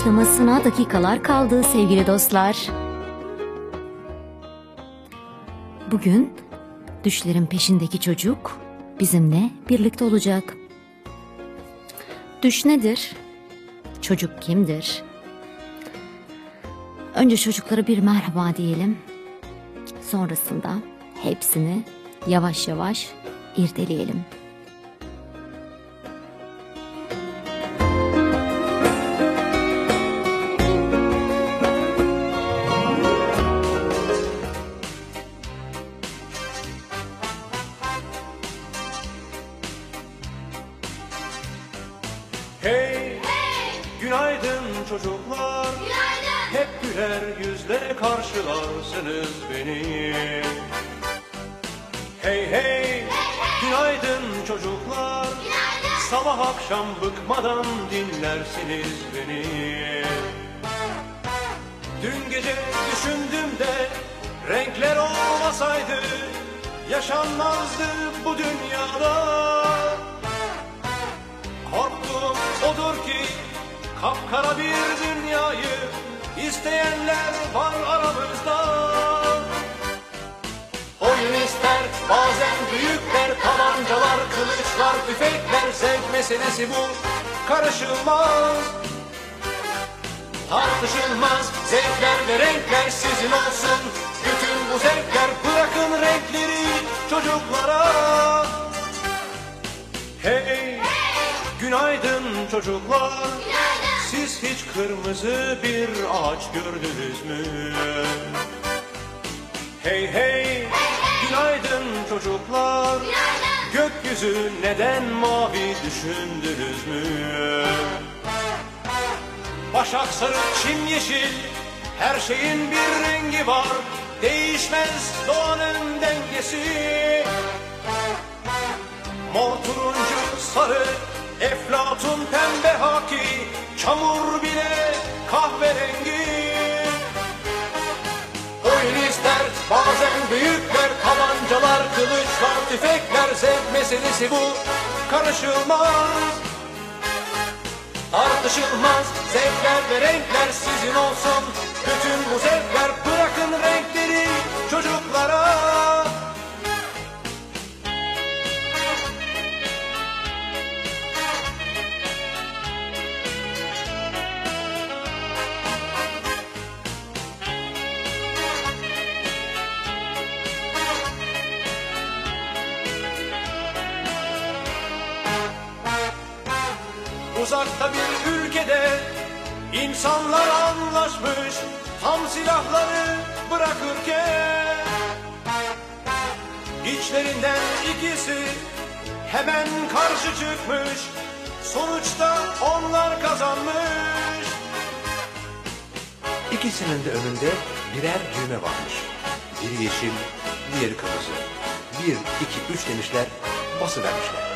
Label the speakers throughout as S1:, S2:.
S1: başlamasına dakikalar kaldı sevgili dostlar. Bugün düşlerin peşindeki çocuk bizimle birlikte olacak. Düş nedir? Çocuk kimdir? Önce çocuklara bir merhaba diyelim. Sonrasında hepsini yavaş yavaş irdeleyelim.
S2: Akşam bıkmadan dinlersiniz beni. Dün gece düşündüm de renkler olmasaydı yaşanmazdı bu dünyada. Korktuğum odur ki kapkara bir dünyayı isteyenler var aramızda. Oyun ister bazen büyükler tabancalar, kılıçlar, tüfekler zevk meselesi bu karışılmaz. Tartışılmaz zevkler ve renkler sizin olsun. Bütün bu zevkler bırakın renkleri çocuklara. Hey, günaydın çocuklar. Siz hiç kırmızı bir ağaç gördünüz mü? Hey hey, günaydın çocuklar. Gökyüzü neden mavi düşündünüz mü? Başak sarı, çim yeşil, her şeyin bir rengi var. Değişmez doğanın dengesi. Mor turuncu sarı Eflatun pembe haki Çamur bile kahverengi Oyun ister bazen büyükler Tabancalar, kılıçlar, tüfekler Zevk meselesi bu. Karışılmaz. Tartışılmaz. Zevkler ve renkler sizin olsun. Bütün bu zevkler bırakın renkleri çocuklara Uzakta bir ülkede insanlar anlaşmış tam silahları bırakırken içlerinden ikisi hemen karşı çıkmış sonuçta onlar kazanmış.
S3: İkisinin de önünde birer düğme varmış. Biri yeşil, diğeri kırmızı. Bir, iki, üç demişler, basıvermişler.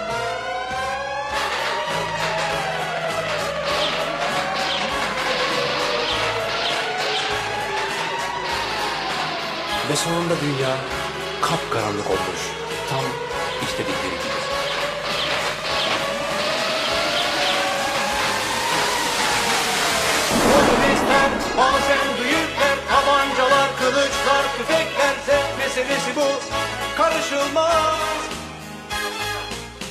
S3: Ve sonunda dünya kapkaranlık olmuş. Tam istedikleri gibi.
S2: Oyun ister bazen büyükler tabancalar kılıçlar tüfekler zevk meselesi bu karışılmaz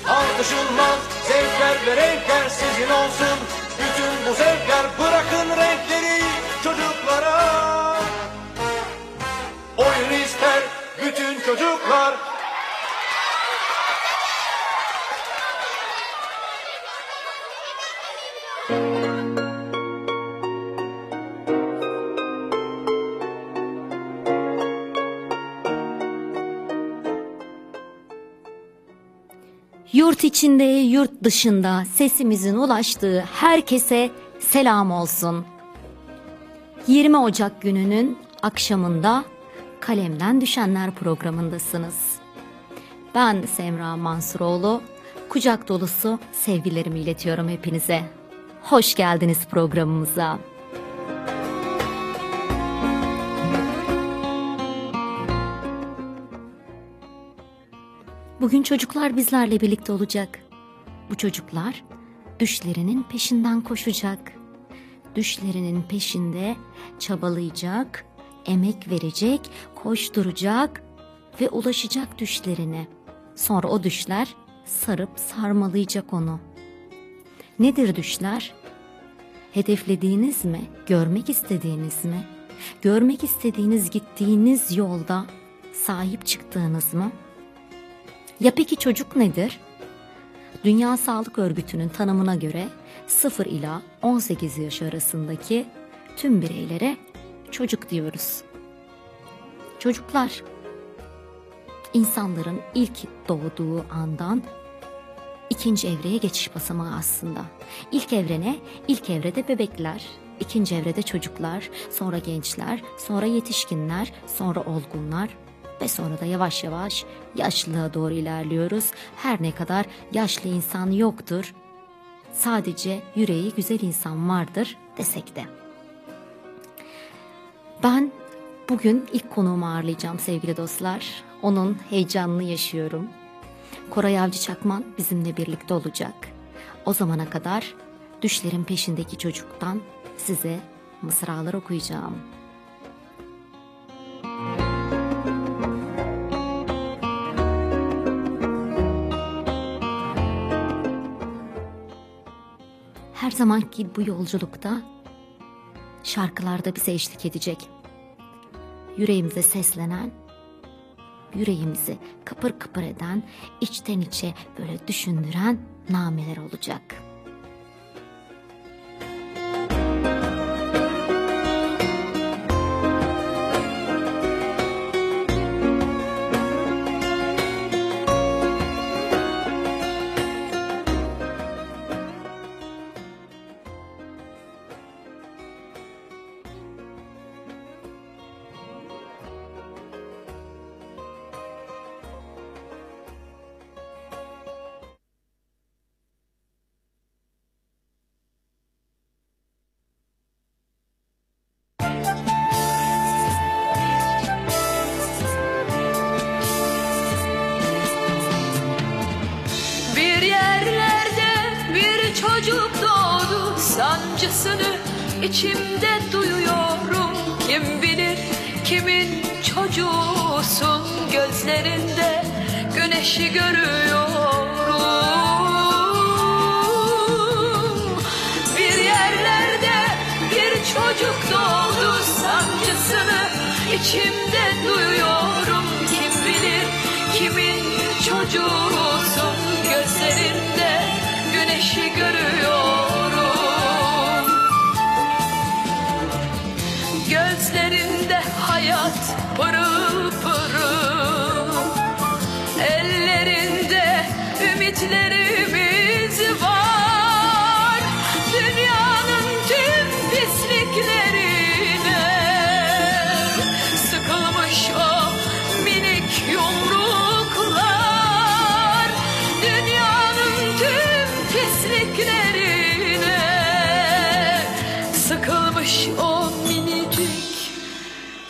S2: Tartışılmaz zevkler ve renkler sizin olsun Bütün bu zevkler bırakın renkleri çocuklara Oyun ister bütün çocuklar
S1: Yurt içinde, yurt dışında sesimizin ulaştığı herkese selam olsun. 20 Ocak gününün akşamında Kalemden Düşenler programındasınız. Ben Semra Mansuroğlu, kucak dolusu sevgilerimi iletiyorum hepinize. Hoş geldiniz programımıza. Bugün çocuklar bizlerle birlikte olacak. Bu çocuklar düşlerinin peşinden koşacak. düşlerinin peşinde çabalayacak, emek verecek, koşturacak ve ulaşacak düşlerine. Sonra o düşler sarıp sarmalayacak onu. Nedir düşler? Hedeflediğiniz mi? Görmek istediğiniz mi? Görmek istediğiniz gittiğiniz yolda sahip çıktığınız mı? Ya peki çocuk nedir? Dünya Sağlık Örgütü'nün tanımına göre 0 ila 18 yaş arasındaki tüm bireylere çocuk diyoruz. Çocuklar insanların ilk doğduğu andan ikinci evreye geçiş basamağı aslında. İlk evrene, ilk evrede bebekler, ikinci evrede çocuklar, sonra gençler, sonra yetişkinler, sonra olgunlar ve sonra da yavaş yavaş yaşlılığa doğru ilerliyoruz. Her ne kadar yaşlı insan yoktur, sadece yüreği güzel insan vardır desek de. Ben bugün ilk konuğumu ağırlayacağım sevgili dostlar. Onun heyecanını yaşıyorum. Koray Avcı Çakman bizimle birlikte olacak. O zamana kadar düşlerin peşindeki çocuktan size mısralar okuyacağım. Her zamanki bu yolculukta şarkılarda bize eşlik edecek. Yüreğimize seslenen, yüreğimizi kıpır kıpır eden, içten içe böyle düşündüren nameler olacak.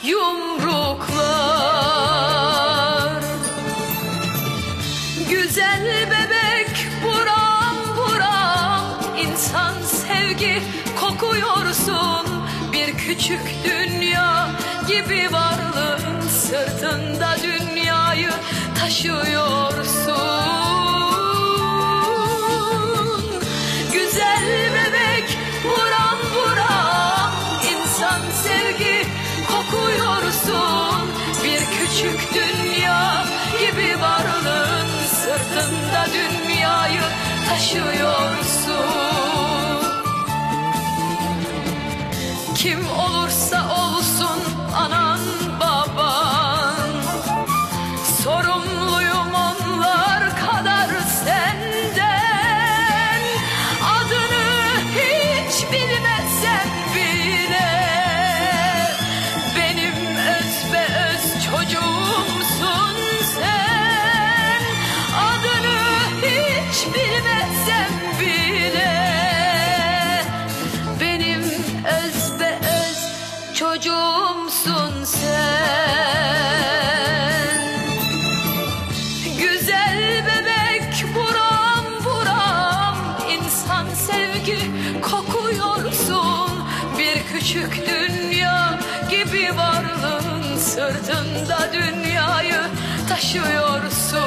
S4: Yumruklar. Güzel bebek buram buram insan sevgi kokuyorsun. Bir küçük dünya gibi varlığın Sırtında dünyayı taşıyorsun dünya gibi varlığın Sırtında dünyayı taşıyorsun. Kim olursa olsun taşıyorsun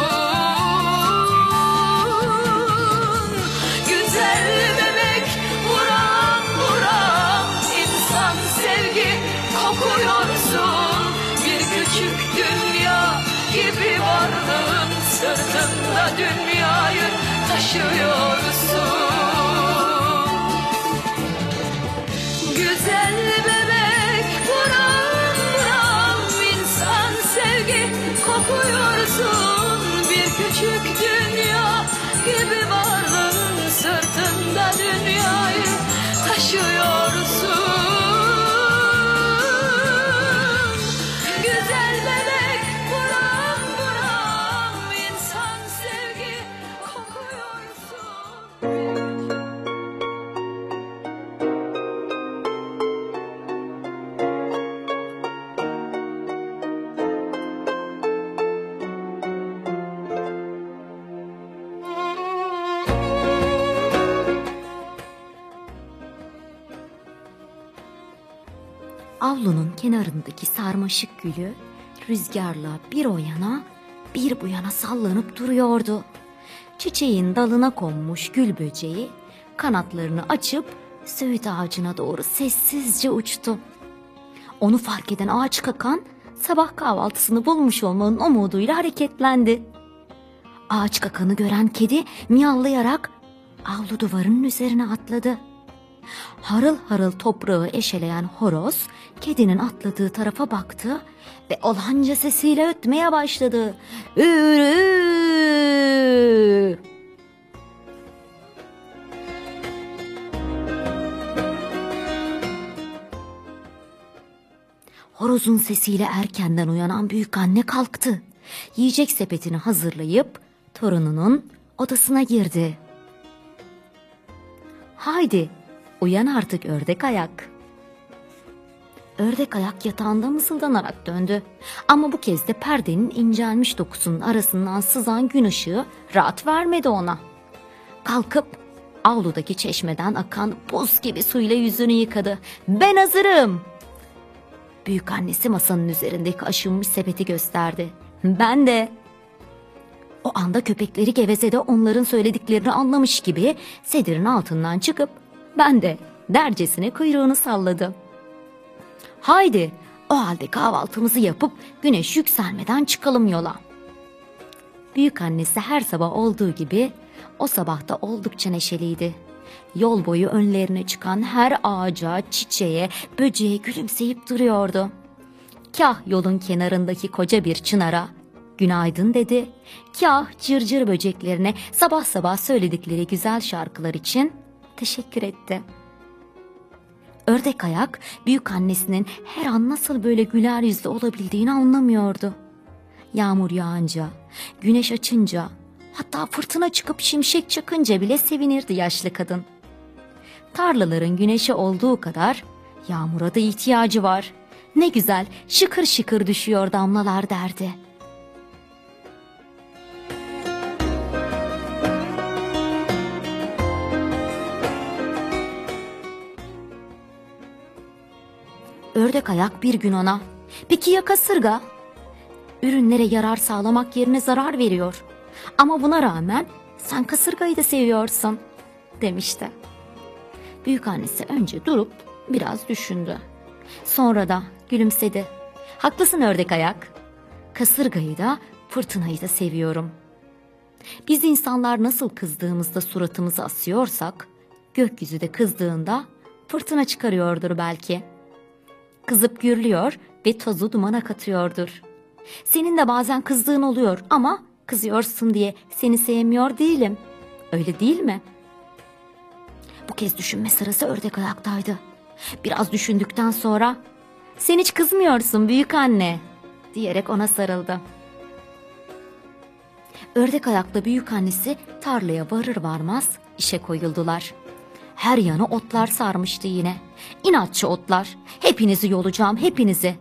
S4: Güzel bebek buram buram insan sevgi kokuyorsun. Bir küçük dünya gibi varlığın sırtında dünyayı taşıyorsun
S1: sarmaşık gülü rüzgarla bir o yana bir bu yana sallanıp duruyordu. Çiçeğin dalına konmuş gül böceği kanatlarını açıp söğüt ağacına doğru sessizce uçtu. Onu fark eden ağaç kakan sabah kahvaltısını bulmuş olmanın umuduyla hareketlendi. Ağaç kakanı gören kedi miyallayarak avlu duvarının üzerine atladı. Harıl harıl toprağı eşeleyen horoz kedinin atladığı tarafa baktı ve olanca sesiyle ötmeye başladı. Ürü! Horozun sesiyle erkenden uyanan büyük anne kalktı. Yiyecek sepetini hazırlayıp torununun odasına girdi. Haydi uyan artık ördek ayak. Ördek ayak yatağında mısıldanarak döndü. Ama bu kez de perdenin incelmiş dokusunun arasından sızan gün ışığı rahat vermedi ona. Kalkıp avludaki çeşmeden akan buz gibi suyla yüzünü yıkadı. Ben hazırım. Büyük annesi masanın üzerindeki aşınmış sepeti gösterdi. Ben de. O anda köpekleri gevezede onların söylediklerini anlamış gibi sedirin altından çıkıp ben de dercesine kuyruğunu salladı. Haydi o halde kahvaltımızı yapıp güneş yükselmeden çıkalım yola. Büyük annesi her sabah olduğu gibi o sabah da oldukça neşeliydi. Yol boyu önlerine çıkan her ağaca, çiçeğe, böceğe gülümseyip duruyordu. Kah yolun kenarındaki koca bir çınara günaydın dedi. Kah cırcır böceklerine sabah sabah söyledikleri güzel şarkılar için teşekkür etti. Ördek ayak büyük annesinin her an nasıl böyle güler yüzlü olabildiğini anlamıyordu. Yağmur yağınca, güneş açınca, hatta fırtına çıkıp şimşek çakınca bile sevinirdi yaşlı kadın. Tarlaların güneşe olduğu kadar yağmura da ihtiyacı var. Ne güzel şıkır şıkır düşüyor damlalar derdi. Ördek ayak bir gün ona. Peki ya kasırga? Ürünlere yarar sağlamak yerine zarar veriyor. Ama buna rağmen sen kasırgayı da seviyorsun demişti. Büyük annesi önce durup biraz düşündü. Sonra da gülümsedi. Haklısın ördek ayak. Kasırgayı da fırtınayı da seviyorum. Biz insanlar nasıl kızdığımızda suratımızı asıyorsak, gökyüzü de kızdığında fırtına çıkarıyordur belki. Kızıp gürlüyor ve tozu dumana katıyordur. Senin de bazen kızdığın oluyor ama kızıyorsun diye seni sevmiyor değilim. Öyle değil mi? Bu kez düşünme sırası ördek ayaktaydı. Biraz düşündükten sonra sen hiç kızmıyorsun büyük anne diyerek ona sarıldı. Ördek ayakla büyük annesi tarlaya varır varmaz işe koyuldular. Her yanı otlar sarmıştı yine. İnatçı otlar. Hepinizi yolacağım, hepinizi.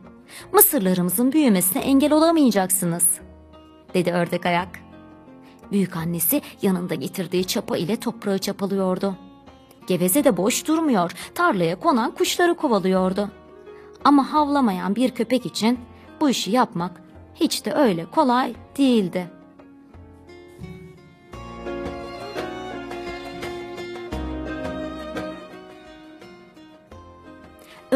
S1: Mısırlarımızın büyümesine engel olamayacaksınız, dedi ördek ayak. Büyük annesi yanında getirdiği çapa ile toprağı çapalıyordu. Geveze de boş durmuyor. Tarlaya konan kuşları kovalıyordu. Ama havlamayan bir köpek için bu işi yapmak hiç de öyle kolay değildi.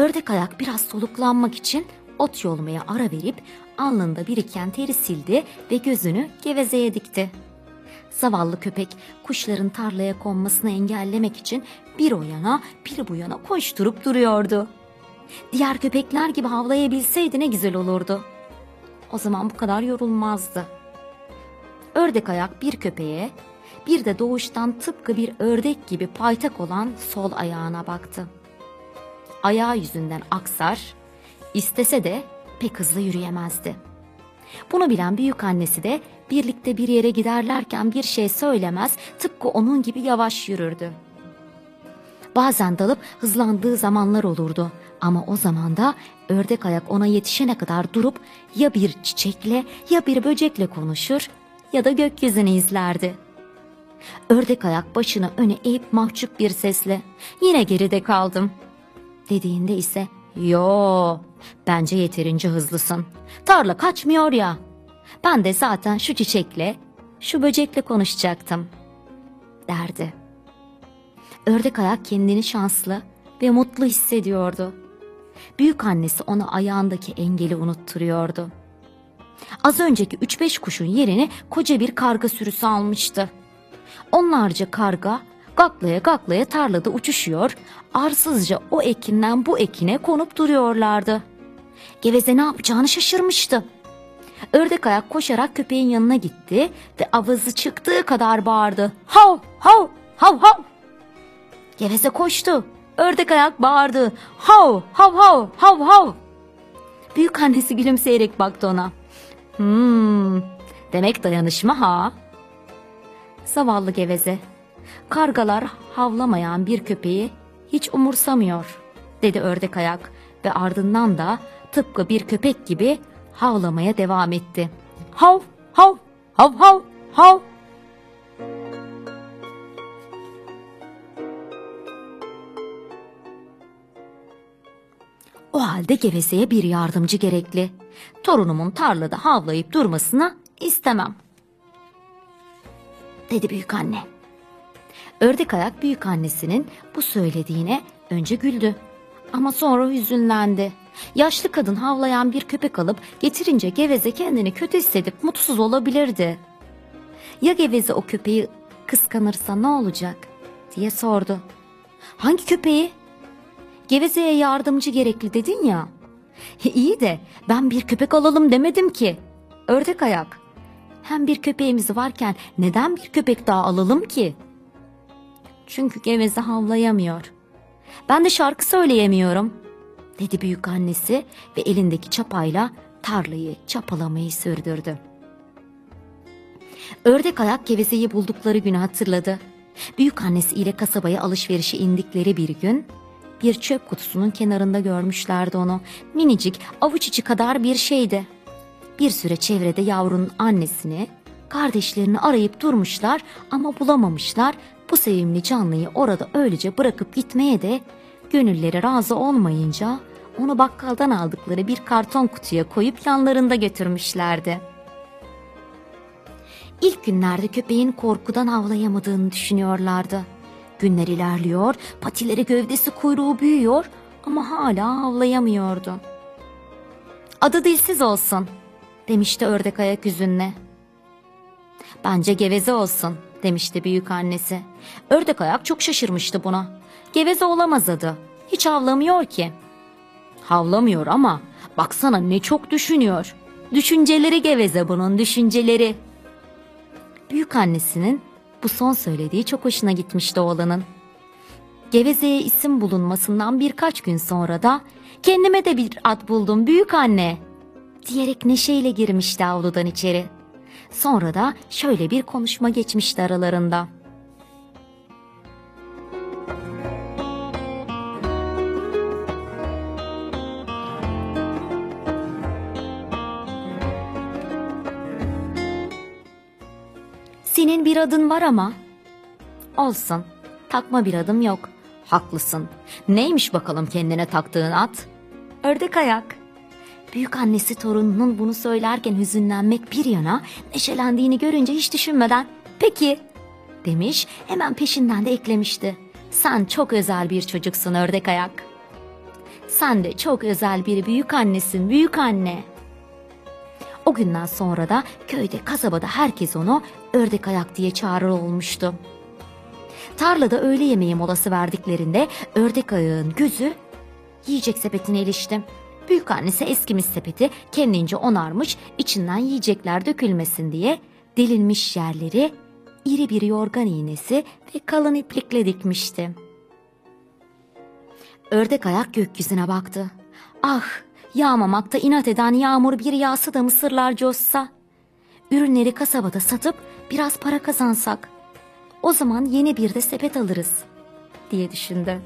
S1: Ördek ayak biraz soluklanmak için ot yolmaya ara verip alnında biriken teri sildi ve gözünü gevezeye dikti. Zavallı köpek kuşların tarlaya konmasını engellemek için bir o yana bir bu yana koşturup duruyordu. Diğer köpekler gibi havlayabilseydi ne güzel olurdu. O zaman bu kadar yorulmazdı. Ördek ayak bir köpeğe, bir de doğuştan tıpkı bir ördek gibi paytak olan sol ayağına baktı. Ayağı yüzünden aksar, istese de pek hızlı yürüyemezdi. Bunu bilen büyük annesi de birlikte bir yere giderlerken bir şey söylemez, tıpkı onun gibi yavaş yürürdü. Bazen dalıp hızlandığı zamanlar olurdu ama o zaman da ördek ayak ona yetişene kadar durup ya bir çiçekle ya bir böcekle konuşur ya da gökyüzünü izlerdi. Ördek ayak başını öne eğip mahcup bir sesle yine geride kaldım dediğinde ise yo bence yeterince hızlısın. Tarla kaçmıyor ya. Ben de zaten şu çiçekle şu böcekle konuşacaktım derdi. Ördek ayak kendini şanslı ve mutlu hissediyordu. Büyük annesi ona ayağındaki engeli unutturuyordu. Az önceki 3-5 kuşun yerini koca bir karga sürüsü almıştı. Onlarca karga gaklaya gaklaya tarlada uçuşuyor, arsızca o ekinden bu ekine konup duruyorlardı. Geveze ne yapacağını şaşırmıştı. Ördek ayak koşarak köpeğin yanına gitti ve avazı çıktığı kadar bağırdı. Hav hav hav hav. Geveze koştu. Ördek ayak bağırdı. Hav hav hav hav hav. Büyük annesi gülümseyerek baktı ona. Hmm, demek dayanışma ha. Zavallı geveze. Kargalar havlamayan bir köpeği hiç umursamıyor, dedi ördek ayak ve ardından da tıpkı bir köpek gibi havlamaya devam etti. Hav hav hav hav hav. O halde gevezeye bir yardımcı gerekli. Torunumun tarlada havlayıp durmasına istemem. Dedi büyük anne. Ördek ayak büyük annesinin bu söylediğine önce güldü. Ama sonra hüzünlendi. Yaşlı kadın havlayan bir köpek alıp getirince geveze kendini kötü hissedip mutsuz olabilirdi. Ya geveze o köpeği kıskanırsa ne olacak diye sordu. Hangi köpeği? Gevezeye yardımcı gerekli dedin ya. İyi de ben bir köpek alalım demedim ki. Ördek ayak. Hem bir köpeğimiz varken neden bir köpek daha alalım ki? Çünkü geveze havlayamıyor. Ben de şarkı söyleyemiyorum, dedi büyük annesi ve elindeki çapayla tarlayı çapalamayı sürdürdü. Ördek ayak gevezeyi buldukları günü hatırladı. Büyük annesi ile kasabaya alışverişe indikleri bir gün bir çöp kutusunun kenarında görmüşlerdi onu. Minicik avuç içi kadar bir şeydi. Bir süre çevrede yavrunun annesini, kardeşlerini arayıp durmuşlar ama bulamamışlar. Bu sevimli canlıyı orada öylece bırakıp gitmeye de gönülleri razı olmayınca onu bakkaldan aldıkları bir karton kutuya koyup yanlarında götürmüşlerdi. İlk günlerde köpeğin korkudan havlayamadığını düşünüyorlardı. Günler ilerliyor, patileri gövdesi kuyruğu büyüyor ama hala havlayamıyordu. Adı dilsiz olsun demişti ördek ayak yüzünle. Bence geveze olsun demişti büyük annesi. Ördek ayak çok şaşırmıştı buna. Geveze olamaz adı. Hiç havlamıyor ki. Havlamıyor ama baksana ne çok düşünüyor. Düşünceleri geveze bunun düşünceleri. Büyük annesinin bu son söylediği çok hoşuna gitmişti oğlanın. Gevezeye isim bulunmasından birkaç gün sonra da kendime de bir ad buldum büyük anne diyerek neşeyle girmişti avludan içeri. Sonra da şöyle bir konuşma geçmişti aralarında. Senin bir adın var ama. Olsun. Takma bir adım yok. Haklısın. Neymiş bakalım kendine taktığın at? Ördek ayak. Büyük annesi torununun bunu söylerken hüzünlenmek bir yana neşelendiğini görünce hiç düşünmeden peki demiş hemen peşinden de eklemişti. Sen çok özel bir çocuksun ördek ayak. Sen de çok özel bir büyük annesin büyük anne. O günden sonra da köyde kasabada herkes onu ördek ayak diye çağırır olmuştu. Tarlada öğle yemeği molası verdiklerinde ördek ayağın gözü yiyecek sepetine ilişti. Büyük annesi eskimiş sepeti kendince onarmış içinden yiyecekler dökülmesin diye delinmiş yerleri iri bir yorgan iğnesi ve kalın iplikle dikmişti. Ördek ayak gökyüzüne baktı. Ah yağmamakta inat eden yağmur bir yağsa da mısırlar coşsa. Ürünleri kasabada satıp biraz para kazansak. O zaman yeni bir de sepet alırız diye düşündü.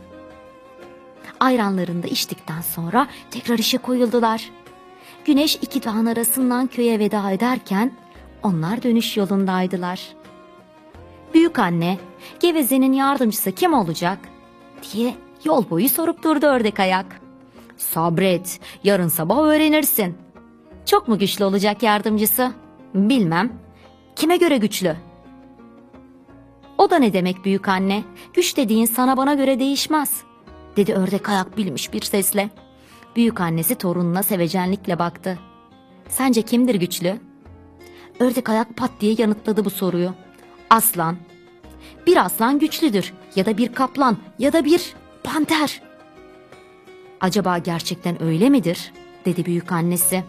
S1: Ayranlarını da içtikten sonra tekrar işe koyuldular. Güneş iki dağın arasından köye veda ederken onlar dönüş yolundaydılar. Büyük anne, gevezenin yardımcısı kim olacak? diye yol boyu sorup durdu ördek ayak. Sabret, yarın sabah öğrenirsin. Çok mu güçlü olacak yardımcısı? Bilmem. Kime göre güçlü? O da ne demek büyük anne? Güç dediğin sana bana göre değişmez. Dedi ördek ayak bilmiş bir sesle. Büyük annesi torununa sevecenlikle baktı. Sence kimdir güçlü? Ördek ayak pat diye yanıtladı bu soruyu. Aslan. Bir aslan güçlüdür ya da bir kaplan ya da bir panter. Acaba gerçekten öyle midir? dedi büyük annesi.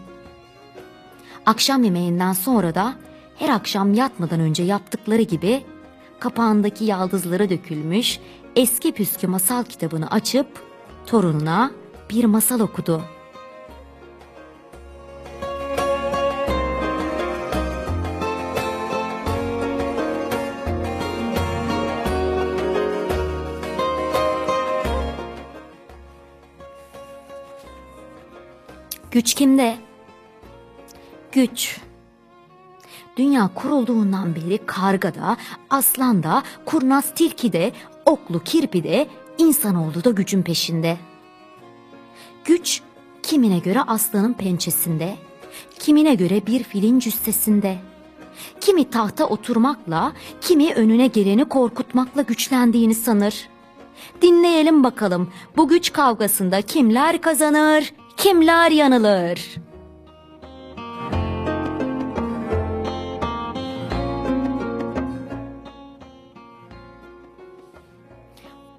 S1: Akşam yemeğinden sonra da her akşam yatmadan önce yaptıkları gibi kapağındaki yaldızlara dökülmüş eski püskü masal kitabını açıp torununa bir masal okudu. Güç kimde? Güç. Dünya kurulduğundan beri kargada, aslanda, kurnaz tilkide, oklu kirpide, insanoğlu da gücün peşinde. Güç kimine göre aslanın pençesinde, kimine göre bir filin cüssesinde. Kimi tahta oturmakla, kimi önüne geleni korkutmakla güçlendiğini sanır. Dinleyelim bakalım bu güç kavgasında kimler kazanır, kimler yanılır?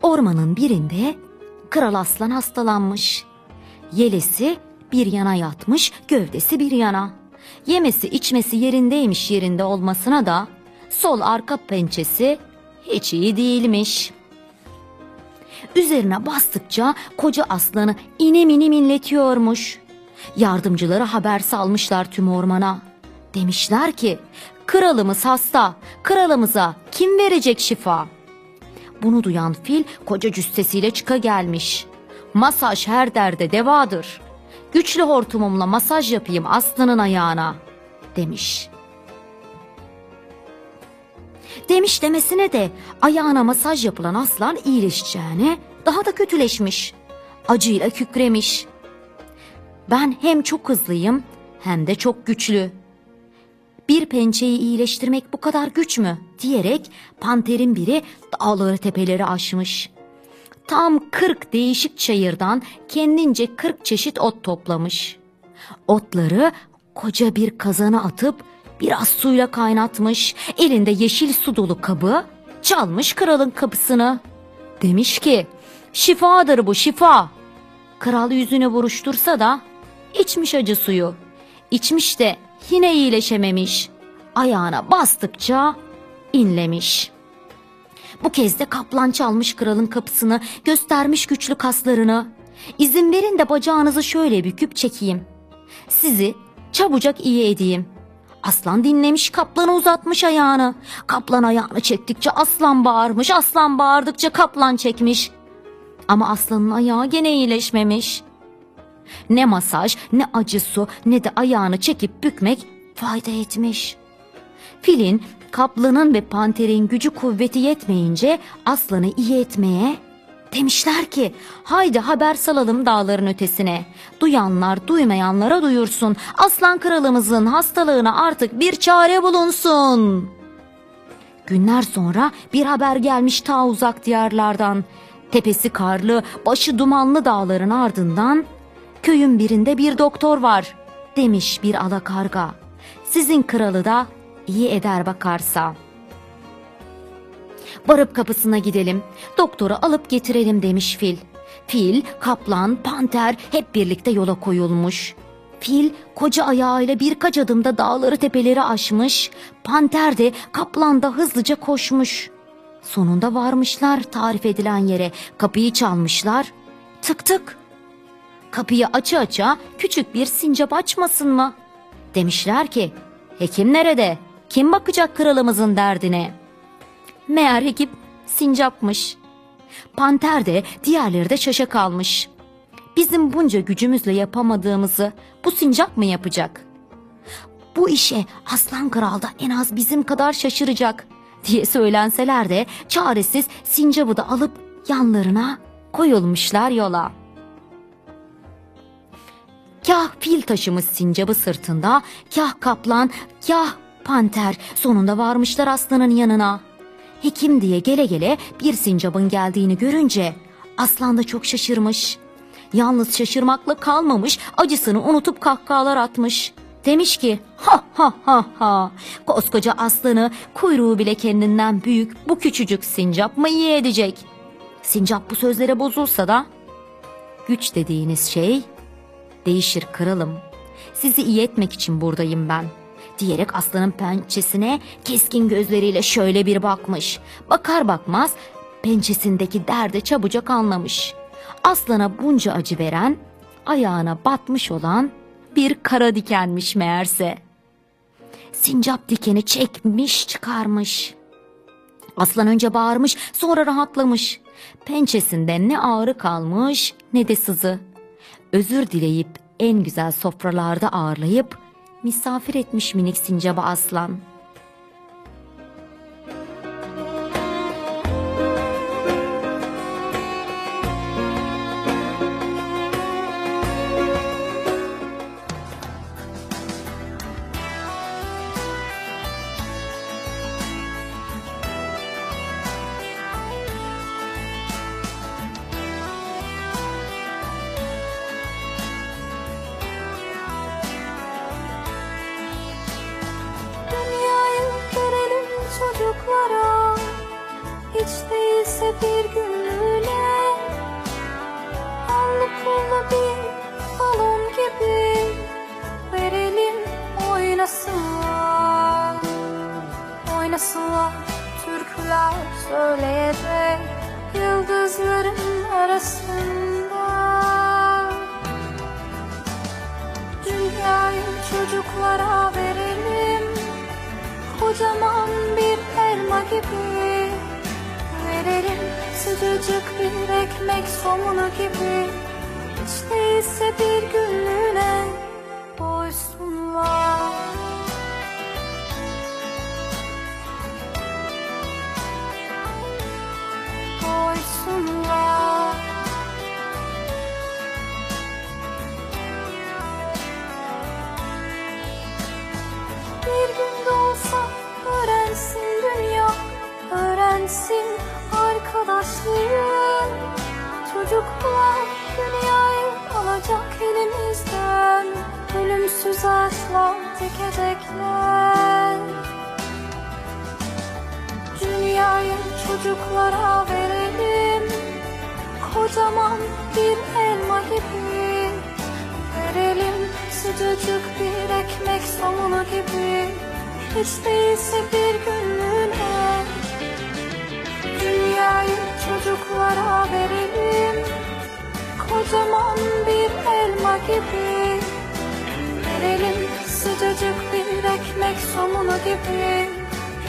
S1: Ormanın birinde kral aslan hastalanmış. Yelesi bir yana yatmış, gövdesi bir yana. Yemesi içmesi yerindeymiş yerinde olmasına da sol arka pençesi hiç iyi değilmiş. Üzerine bastıkça koca aslanı inim inim inletiyormuş. Yardımcıları haber salmışlar tüm ormana. Demişler ki kralımız hasta, kralımıza kim verecek şifa?'' Bunu duyan fil koca cüssesiyle çıka gelmiş. Masaj her derde devadır. Güçlü hortumumla masaj yapayım aslanın ayağına demiş. Demiş demesine de ayağına masaj yapılan aslan iyileşeceğine daha da kötüleşmiş. Acıyla kükremiş. Ben hem çok hızlıyım hem de çok güçlü bir pençeyi iyileştirmek bu kadar güç mü diyerek panterin biri dağları tepeleri aşmış. Tam kırk değişik çayırdan kendince kırk çeşit ot toplamış. Otları koca bir kazana atıp biraz suyla kaynatmış. Elinde yeşil su dolu kabı çalmış kralın kapısını. Demiş ki şifadır bu şifa. Kral yüzünü buruştursa da içmiş acı suyu. İçmiş de yine iyileşememiş. Ayağına bastıkça inlemiş. Bu kez de kaplan çalmış kralın kapısını, göstermiş güçlü kaslarını. İzin verin de bacağınızı şöyle büküp çekeyim. Sizi çabucak iyi edeyim. Aslan dinlemiş kaplanı uzatmış ayağını. Kaplan ayağını çektikçe aslan bağırmış, aslan bağırdıkça kaplan çekmiş. Ama aslanın ayağı gene iyileşmemiş. Ne masaj, ne acı su, ne de ayağını çekip bükmek fayda etmiş. Filin, kaplanın ve panterin gücü kuvveti yetmeyince aslanı iyi etmeye Demişler ki haydi haber salalım dağların ötesine. Duyanlar duymayanlara duyursun. Aslan kralımızın hastalığına artık bir çare bulunsun. Günler sonra bir haber gelmiş ta uzak diyarlardan. Tepesi karlı, başı dumanlı dağların ardından köyün birinde bir doktor var demiş bir alakarga. Sizin kralı da iyi eder bakarsa. Varıp kapısına gidelim. Doktoru alıp getirelim demiş fil. Fil, kaplan, panter hep birlikte yola koyulmuş. Fil koca ayağıyla birkaç adımda dağları tepeleri aşmış. Panter de kaplan da hızlıca koşmuş. Sonunda varmışlar tarif edilen yere. Kapıyı çalmışlar. Tık tık. Kapıyı açı aça küçük bir sincap açmasın mı? Demişler ki hekim nerede? Kim bakacak kralımızın derdine? Meğer hekim sincapmış. Panter de diğerleri de şaşa kalmış. Bizim bunca gücümüzle yapamadığımızı bu sincap mı yapacak? Bu işe aslan kral da en az bizim kadar şaşıracak diye söylenseler de çaresiz sincabı da alıp yanlarına koyulmuşlar yola. Kah fil taşımış sincabı sırtında, kah kaplan, kah panter sonunda varmışlar aslanın yanına. Hekim diye gele gele bir sincabın geldiğini görünce aslan da çok şaşırmış. Yalnız şaşırmakla kalmamış acısını unutup kahkahalar atmış. Demiş ki ha ha ha ha koskoca aslanı kuyruğu bile kendinden büyük bu küçücük sincap mı iyi edecek? Sincap bu sözlere bozulsa da güç dediğiniz şey değişir kralım. Sizi iyi etmek için buradayım ben. Diyerek aslanın pençesine keskin gözleriyle şöyle bir bakmış. Bakar bakmaz pençesindeki derde çabucak anlamış. Aslana bunca acı veren, ayağına batmış olan bir kara dikenmiş meğerse. Sincap dikeni çekmiş çıkarmış. Aslan önce bağırmış sonra rahatlamış. Pençesinden ne ağrı kalmış ne de sızı. Özür dileyip en güzel sofralarda ağırlayıp misafir etmiş minik sincaba aslan.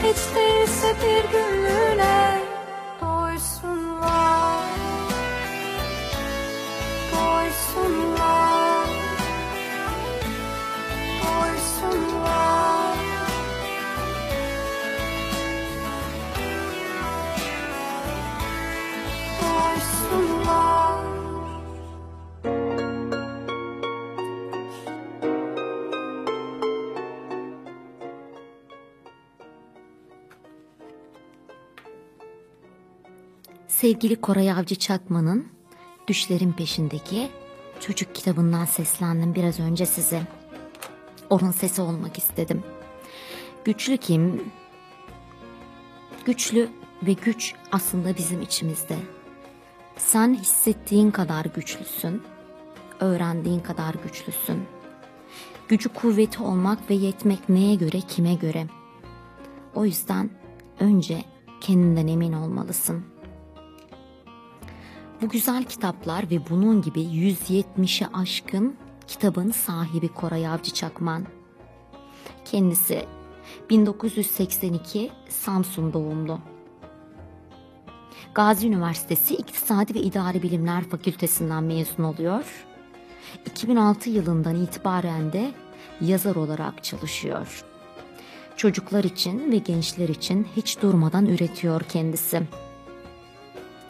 S4: Hiç değilse bir günlüğüne
S1: sevgili Koray Avcı Çakman'ın Düşlerin Peşindeki çocuk kitabından seslendim biraz önce size. Onun sesi olmak istedim. Güçlü kim? Güçlü ve güç aslında bizim içimizde. Sen hissettiğin kadar güçlüsün. Öğrendiğin kadar güçlüsün. Gücü kuvveti olmak ve yetmek neye göre kime göre? O yüzden önce kendinden emin olmalısın. Bu güzel kitaplar ve bunun gibi 170'i aşkın kitabın sahibi Koray Avcı Çakman. Kendisi 1982 Samsun doğumlu. Gazi Üniversitesi İktisadi ve İdari Bilimler Fakültesinden mezun oluyor. 2006 yılından itibaren de yazar olarak çalışıyor. Çocuklar için ve gençler için hiç durmadan üretiyor kendisi.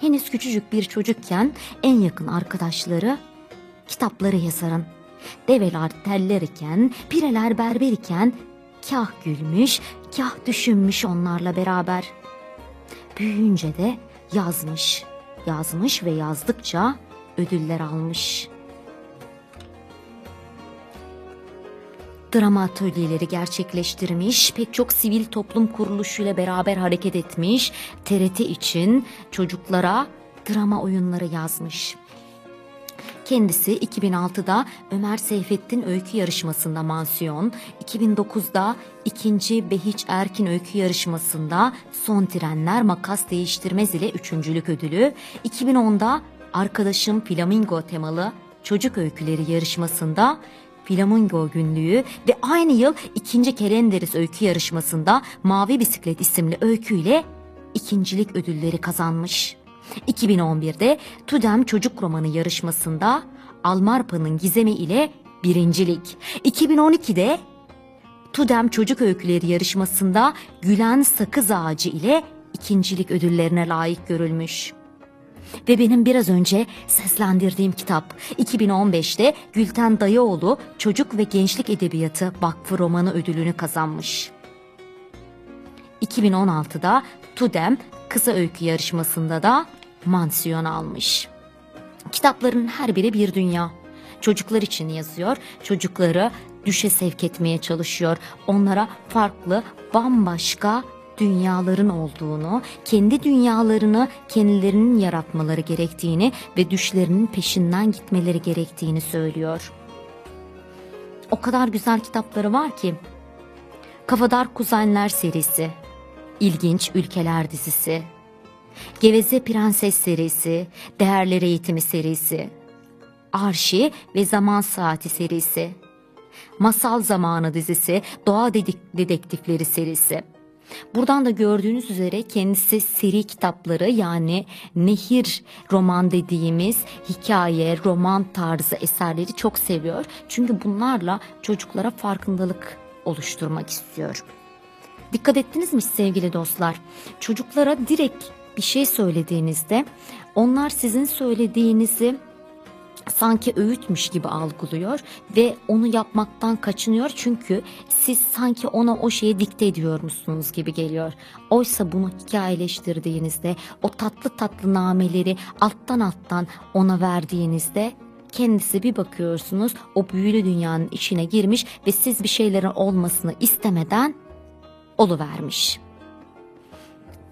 S1: Henüz küçücük bir çocukken en yakın arkadaşları kitapları yazarın. Develer teller iken, pireler berber iken kah gülmüş, kah düşünmüş onlarla beraber. Büyüyünce de yazmış, yazmış ve yazdıkça ödüller almış. Drama atölyeleri gerçekleştirmiş, pek çok sivil toplum kuruluşuyla beraber hareket etmiş, TRT için çocuklara drama oyunları yazmış. Kendisi 2006'da Ömer Seyfettin Öykü Yarışması'nda mansiyon, 2009'da 2. Behiç Erkin Öykü Yarışması'nda Son Trenler Makas Değiştirmez ile üçüncülük ödülü, 2010'da Arkadaşım Flamingo temalı Çocuk Öyküleri Yarışması'nda Flamingo günlüğü ve aynı yıl 2. Kerenderiz Öykü Yarışması'nda Mavi Bisiklet isimli öyküyle ikincilik ödülleri kazanmış. 2011'de Tudem Çocuk Romanı yarışmasında Almarpa'nın Gizemi ile birincilik. 2012'de Tudem Çocuk Öyküleri yarışmasında Gülen Sakız Ağacı ile ikincilik ödüllerine layık görülmüş. Ve benim biraz önce seslendirdiğim kitap 2015'te Gülten Dayıoğlu Çocuk ve Gençlik Edebiyatı Vakfı Romanı ödülünü kazanmış. 2016'da Tudem kısa öykü yarışmasında da mansiyon almış. Kitapların her biri bir dünya. Çocuklar için yazıyor, çocukları düşe sevk etmeye çalışıyor. Onlara farklı, bambaşka dünyaların olduğunu, kendi dünyalarını kendilerinin yaratmaları gerektiğini ve düşlerinin peşinden gitmeleri gerektiğini söylüyor. O kadar güzel kitapları var ki. Kafadar Kuzenler serisi, İlginç Ülkeler dizisi, Geveze Prenses serisi, Değerler Eğitimi serisi, Arşi ve Zaman Saati serisi, Masal Zamanı dizisi, Doğa Dedektifleri serisi. Buradan da gördüğünüz üzere kendisi seri kitapları yani nehir roman dediğimiz hikaye, roman tarzı eserleri çok seviyor. Çünkü bunlarla çocuklara farkındalık oluşturmak istiyor. Dikkat ettiniz mi sevgili dostlar? Çocuklara direkt bir şey söylediğinizde onlar sizin söylediğinizi sanki öğütmüş gibi algılıyor ve onu yapmaktan kaçınıyor çünkü siz sanki ona o şeyi dikte ediyormuşsunuz gibi geliyor. Oysa bunu hikayeleştirdiğinizde o tatlı tatlı nameleri alttan alttan ona verdiğinizde kendisi bir bakıyorsunuz o büyülü dünyanın içine girmiş ve siz bir şeylerin olmasını istemeden oluvermiş.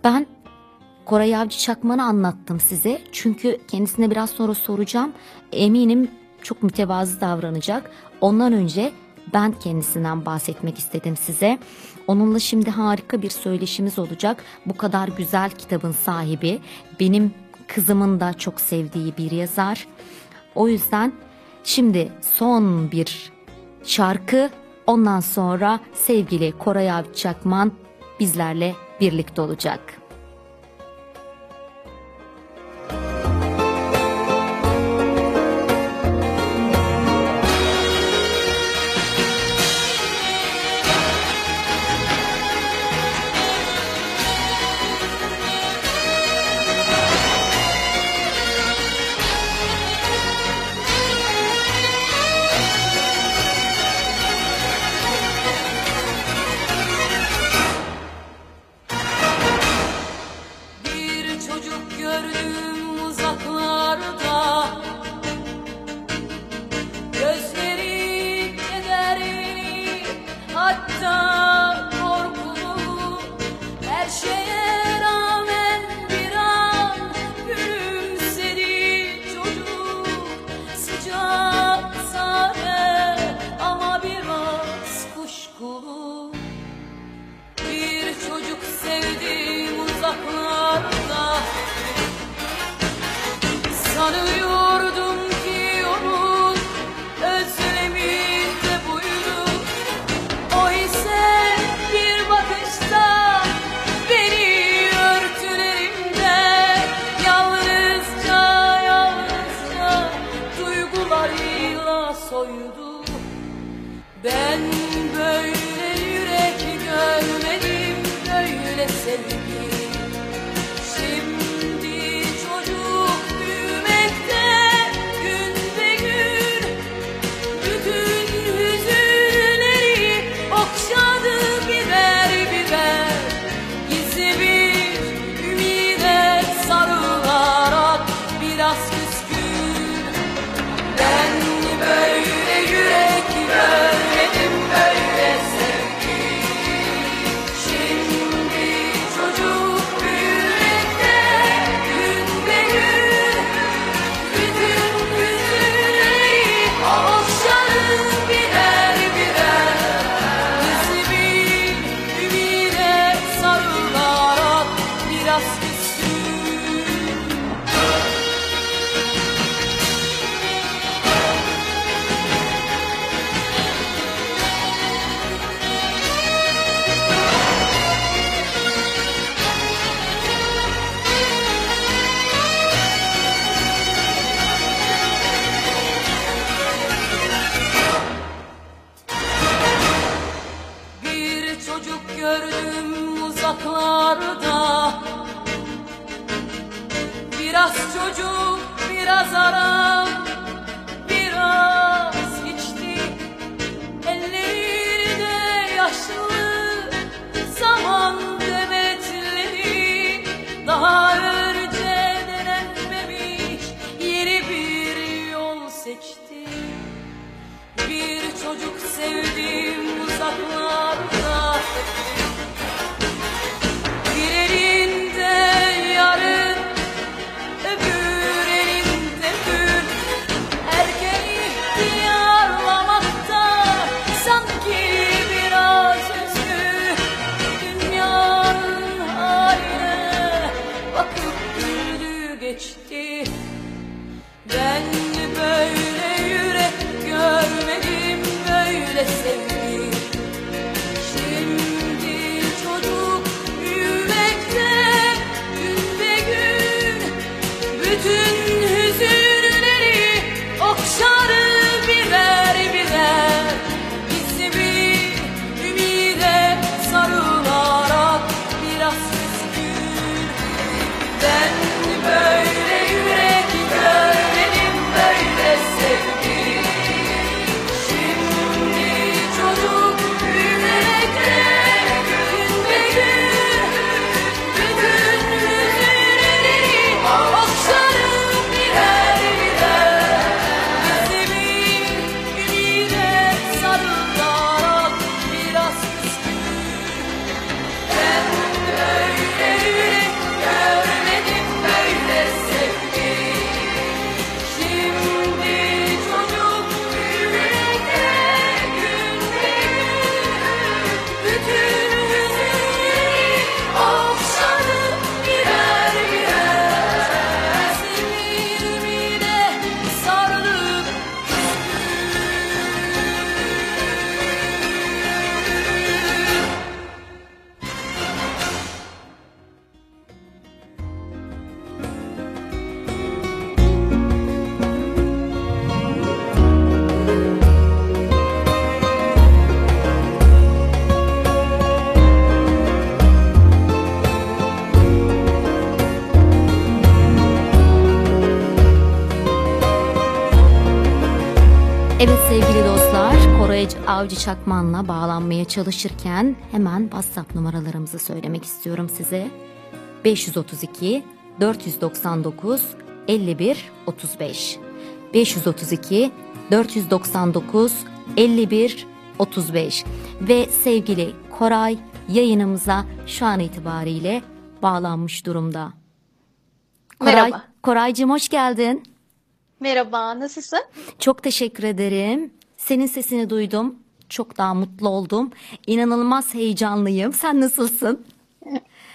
S1: Ben Koray Avcı Çakman'ı anlattım size. Çünkü kendisine biraz sonra soracağım. Eminim çok mütevazı davranacak. Ondan önce ben kendisinden bahsetmek istedim size. Onunla şimdi harika bir söyleşimiz olacak. Bu kadar güzel kitabın sahibi benim kızımın da çok sevdiği bir yazar. O yüzden şimdi son bir şarkı ondan sonra sevgili Koray Avcı Çakman bizlerle birlikte olacak. Avcı Çakman'la bağlanmaya çalışırken hemen WhatsApp numaralarımızı söylemek istiyorum size. 532 499 51 35 532 499 51 35 ve sevgili Koray yayınımıza şu an itibariyle bağlanmış durumda. Koray,
S5: Merhaba.
S1: Koraycığım hoş geldin.
S5: Merhaba, nasılsın?
S1: Çok teşekkür ederim. Senin sesini duydum çok daha mutlu oldum. İnanılmaz heyecanlıyım. Sen nasılsın?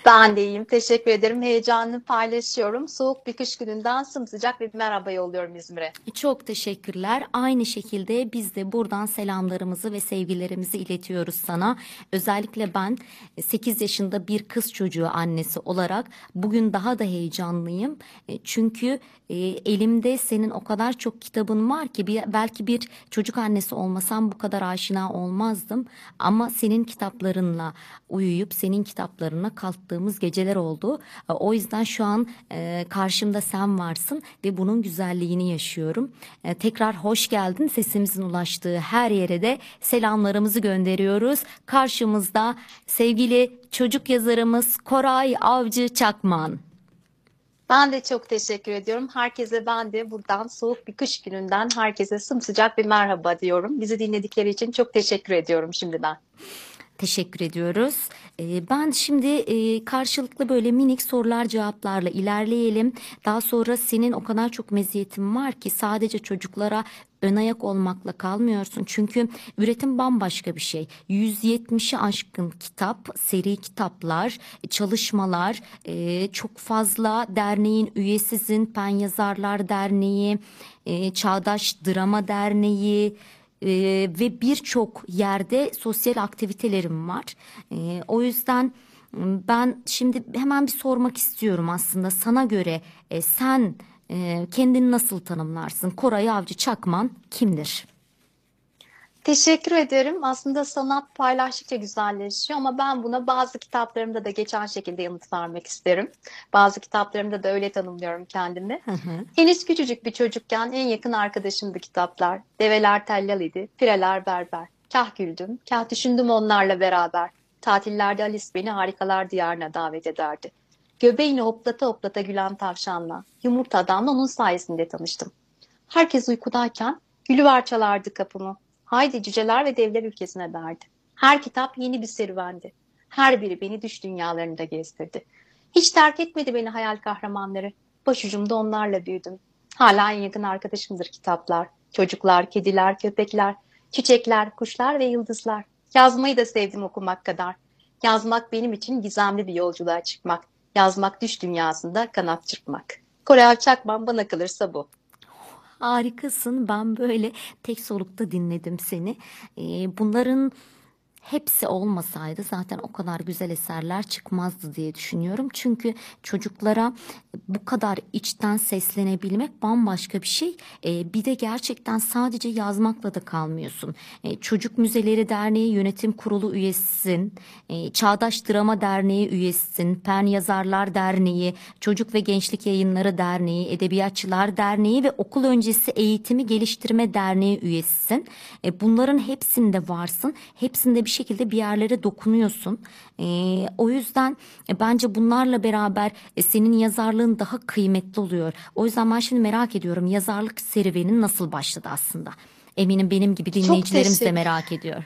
S5: Ben de iyiyim. Teşekkür ederim. Heyecanını paylaşıyorum. Soğuk bir kış gününden sımsıcak bir merhaba yolluyorum İzmir'e.
S1: Çok teşekkürler. Aynı şekilde biz de buradan selamlarımızı ve sevgilerimizi iletiyoruz sana. Özellikle ben 8 yaşında bir kız çocuğu annesi olarak bugün daha da heyecanlıyım. E, Çünkü e, elimde senin o kadar çok kitabın var ki belki bir çocuk annesi olmasam bu kadar aşina olmazdım. Ama senin kitaplarınla uyuyup senin kitaplarına kalktığımız geceler oldu. E, O yüzden şu an e, karşımda sen varsın ve bunun güzelliğini yaşıyorum. E, Tekrar hoş geldin. Sesimizin ulaştığı her yere de selamlarımızı gönderiyoruz. Karşımızda sevgili çocuk yazarımız Koray Avcı Çakman.
S5: Ben de çok teşekkür ediyorum. Herkese ben de buradan soğuk bir kış gününden herkese sımsıcak bir merhaba diyorum. Bizi dinledikleri için çok teşekkür ediyorum şimdiden.
S1: Teşekkür ediyoruz. Ee, Ben şimdi e, karşılıklı böyle minik sorular cevaplarla ilerleyelim. Daha sonra senin o kadar çok meziyetin var ki sadece çocuklara ön ayak olmakla kalmıyorsun. Çünkü üretim bambaşka bir şey. 170'i aşkın kitap, seri kitaplar, çalışmalar, e, çok fazla derneğin üyesisin. Pen Yazarlar Derneği, e, Çağdaş Drama Derneği, ee, ve birçok yerde sosyal aktivitelerim var. Ee, o yüzden ben şimdi hemen bir sormak istiyorum aslında sana göre e, sen e, kendini nasıl tanımlarsın? Koray Avcı Çakman kimdir?
S5: Teşekkür ederim. Aslında sanat paylaştıkça güzelleşiyor ama ben buna bazı kitaplarımda da geçen şekilde yanıt vermek isterim. Bazı kitaplarımda da öyle tanımlıyorum kendimi. Henüz küçücük bir çocukken en yakın arkadaşımdı kitaplar. Develer tellal idi, pireler berber. Kah güldüm, kah düşündüm onlarla beraber. Tatillerde Alice beni harikalar diyarına davet ederdi. Göbeğini hoplata hoplata gülen tavşanla, yumurta adamla onun sayesinde tanıştım. Herkes uykudayken Gülüver çalardı kapımı. Haydi cüceler ve devler ülkesine derdi. Her kitap yeni bir serüvendi. Her biri beni düş dünyalarında gezdirdi. Hiç terk etmedi beni hayal kahramanları. Başucumda onlarla büyüdüm. Hala en yakın arkadaşımdır kitaplar. Çocuklar, kediler, köpekler, çiçekler, kuşlar ve yıldızlar. Yazmayı da sevdim okumak kadar. Yazmak benim için gizemli bir yolculuğa çıkmak. Yazmak düş dünyasında kanat çırpmak. Kore Alçakman bana kalırsa bu.
S1: Harikasın. Ben böyle tek solukta dinledim seni. Ee, bunların hepsi olmasaydı zaten o kadar güzel eserler çıkmazdı diye düşünüyorum. Çünkü çocuklara bu kadar içten seslenebilmek bambaşka bir şey. Ee, bir de gerçekten sadece yazmakla da kalmıyorsun. Ee, Çocuk Müzeleri Derneği Yönetim Kurulu üyesisin. Ee, Çağdaş Drama Derneği üyesisin. Pen Yazarlar Derneği, Çocuk ve Gençlik Yayınları Derneği, Edebiyatçılar Derneği ve Okul Öncesi Eğitimi Geliştirme Derneği üyesisin. E, bunların hepsinde varsın. Hepsinde bir şekilde bir yerlere dokunuyorsun. E, o yüzden e, bence bunlarla beraber e, senin yazarlığın daha kıymetli oluyor. O yüzden ben şimdi merak ediyorum yazarlık serüvenin nasıl başladı aslında? Eminim benim gibi dinleyicilerimiz de merak ediyor.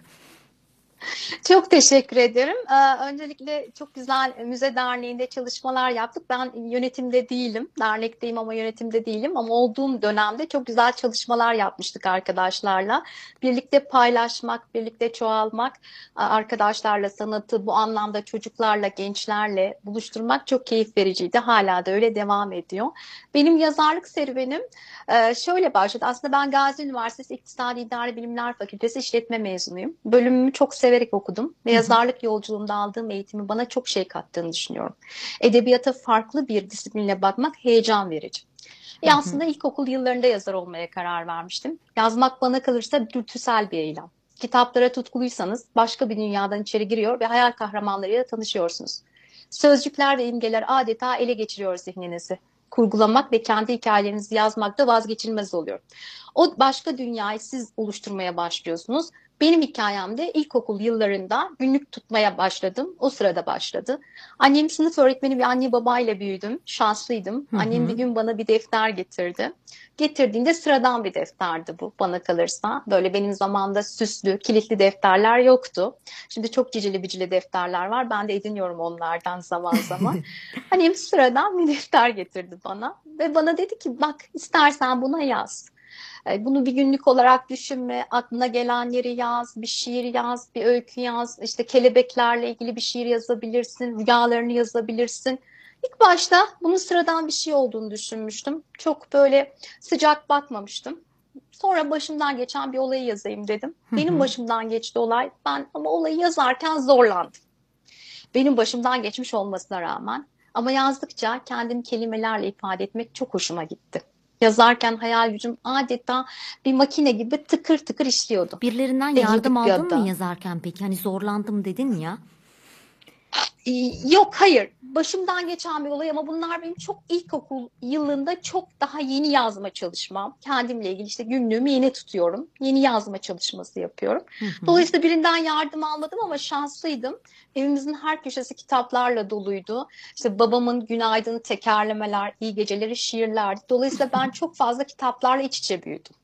S5: Çok teşekkür ederim. Ee, öncelikle çok güzel müze derneğinde çalışmalar yaptık. Ben yönetimde değilim, dernekteyim ama yönetimde değilim. Ama olduğum dönemde çok güzel çalışmalar yapmıştık arkadaşlarla. Birlikte paylaşmak, birlikte çoğalmak, arkadaşlarla sanatı bu anlamda çocuklarla, gençlerle buluşturmak çok keyif vericiydi. Hala da öyle devam ediyor. Benim yazarlık serüvenim e, şöyle başladı. Aslında ben Gazi Üniversitesi İktisadi İdari Bilimler Fakültesi işletme mezunuyum. Bölümümü çok severek okudum ve yazarlık yolculuğumda aldığım eğitimi bana çok şey kattığını düşünüyorum. Edebiyata farklı bir disiplinle bakmak heyecan verici. E aslında ilkokul yıllarında yazar olmaya karar vermiştim. Yazmak bana kalırsa dürtüsel bir eylem. Kitaplara tutkuluysanız başka bir dünyadan içeri giriyor ve hayal kahramanlarıyla tanışıyorsunuz. Sözcükler ve imgeler adeta ele geçiriyor zihninizi. Kurgulamak ve kendi hikayelerinizi yazmak da vazgeçilmez oluyor. O başka dünyayı siz oluşturmaya başlıyorsunuz. Benim hikayemde ilkokul yıllarında günlük tutmaya başladım. O sırada başladı. Annem sınıf öğretmeni bir anne babayla büyüdüm. Şanslıydım.
S1: Hı hı.
S5: Annem bir gün bana bir defter getirdi. Getirdiğinde sıradan bir defterdi bu bana kalırsa. Böyle benim zamanımda süslü, kilitli defterler yoktu. Şimdi çok cicili bicili defterler var. Ben de ediniyorum onlardan zaman zaman. Annem sıradan bir defter getirdi bana. Ve bana dedi ki bak istersen buna yaz. E, Bunu bir günlük olarak düşünme, aklına gelenleri yaz, bir şiir yaz, bir öykü yaz, işte kelebeklerle ilgili bir şiir yazabilirsin, rüyalarını yazabilirsin. İlk başta bunun sıradan bir şey olduğunu düşünmüştüm. Çok böyle sıcak bakmamıştım. Sonra başımdan geçen bir olayı yazayım dedim. Benim başımdan geçti olay. Ben ama olayı yazarken zorlandım. Benim başımdan geçmiş olmasına rağmen. Ama yazdıkça kendimi kelimelerle ifade etmek çok hoşuma gitti. Yazarken hayal gücüm adeta bir makine gibi tıkır tıkır işliyordu.
S1: Birilerinden yardım aldın mı yazarken peki? Hani zorlandım dedin ya.
S5: Ee, Yok hayır. Başımdan geçen bir olay ama bunlar benim çok ilkokul yılında çok daha yeni yazma çalışmam. Kendimle ilgili işte günlüğümü yeni tutuyorum. Yeni yazma çalışması yapıyorum. Dolayısıyla birinden yardım almadım ama şanslıydım. Evimizin her köşesi kitaplarla doluydu. İşte babamın günaydın tekerlemeler, iyi geceleri şiirlerdi. Dolayısıyla ben çok fazla kitaplarla iç içe büyüdüm.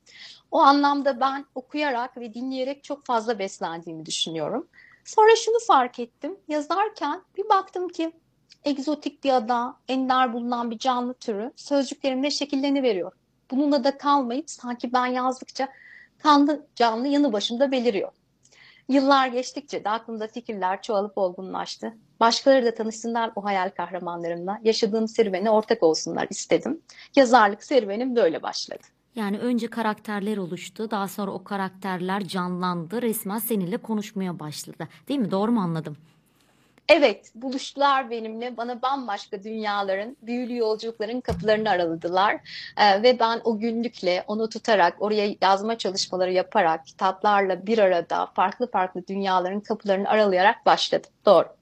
S5: O anlamda ben okuyarak ve dinleyerek çok fazla beslendiğimi düşünüyorum. Sonra şunu fark ettim. Yazarken bir baktım ki egzotik bir ada, ender bulunan bir canlı türü sözcüklerimle şekilleniveriyor. Bununla da kalmayıp sanki ben yazdıkça kanlı canlı yanı başımda beliriyor. Yıllar geçtikçe de aklımda fikirler çoğalıp olgunlaştı. Başkaları da tanışsınlar o hayal kahramanlarımla. Yaşadığım serüvene ortak olsunlar istedim. Yazarlık serüvenim böyle başladı.
S1: Yani önce karakterler oluştu. Daha sonra o karakterler canlandı. Resmen seninle konuşmaya başladı. Değil mi? Doğru mu anladım?
S5: Evet, buluştular benimle. Bana bambaşka dünyaların, büyülü yolculukların kapılarını araladılar. Ee, ve ben o günlükle, onu tutarak, oraya yazma çalışmaları yaparak, kitaplarla bir arada farklı farklı dünyaların kapılarını aralayarak başladım. Doğru.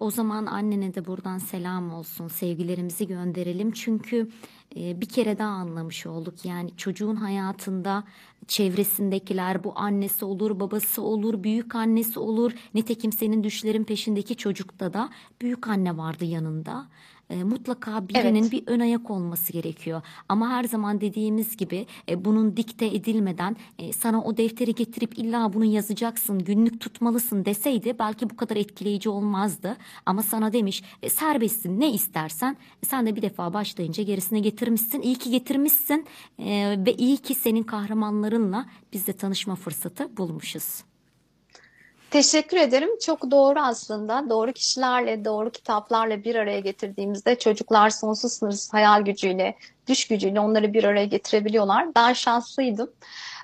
S1: O zaman annene de buradan selam olsun. Sevgilerimizi gönderelim. Çünkü e, bir kere daha anlamış olduk. Yani çocuğun hayatında çevresindekiler bu annesi olur, babası olur, büyük annesi olur. Nitekim senin düşlerin peşindeki çocukta da büyük anne vardı yanında. E, mutlaka birinin
S5: Evet.
S1: bir ön ayak olması gerekiyor. Ama her zaman dediğimiz gibi e, bunun dikte edilmeden e, sana o defteri getirip illa bunu yazacaksın, günlük tutmalısın deseydi belki bu kadar etkileyici olmazdı. Ama sana demiş e, serbestsin ne istersen E, sen de bir defa başlayınca gerisine getirmişsin. İyi ki getirmişsin E, ve iyi ki senin kahramanlarınla biz de tanışma fırsatı bulmuşuz.
S5: Teşekkür ederim. Çok doğru aslında. Doğru kişilerle, doğru kitaplarla bir araya getirdiğimizde çocuklar sonsuz sınırsız hayal gücüyle, düş gücüyle onları bir araya getirebiliyorlar. Ben şanslıydım.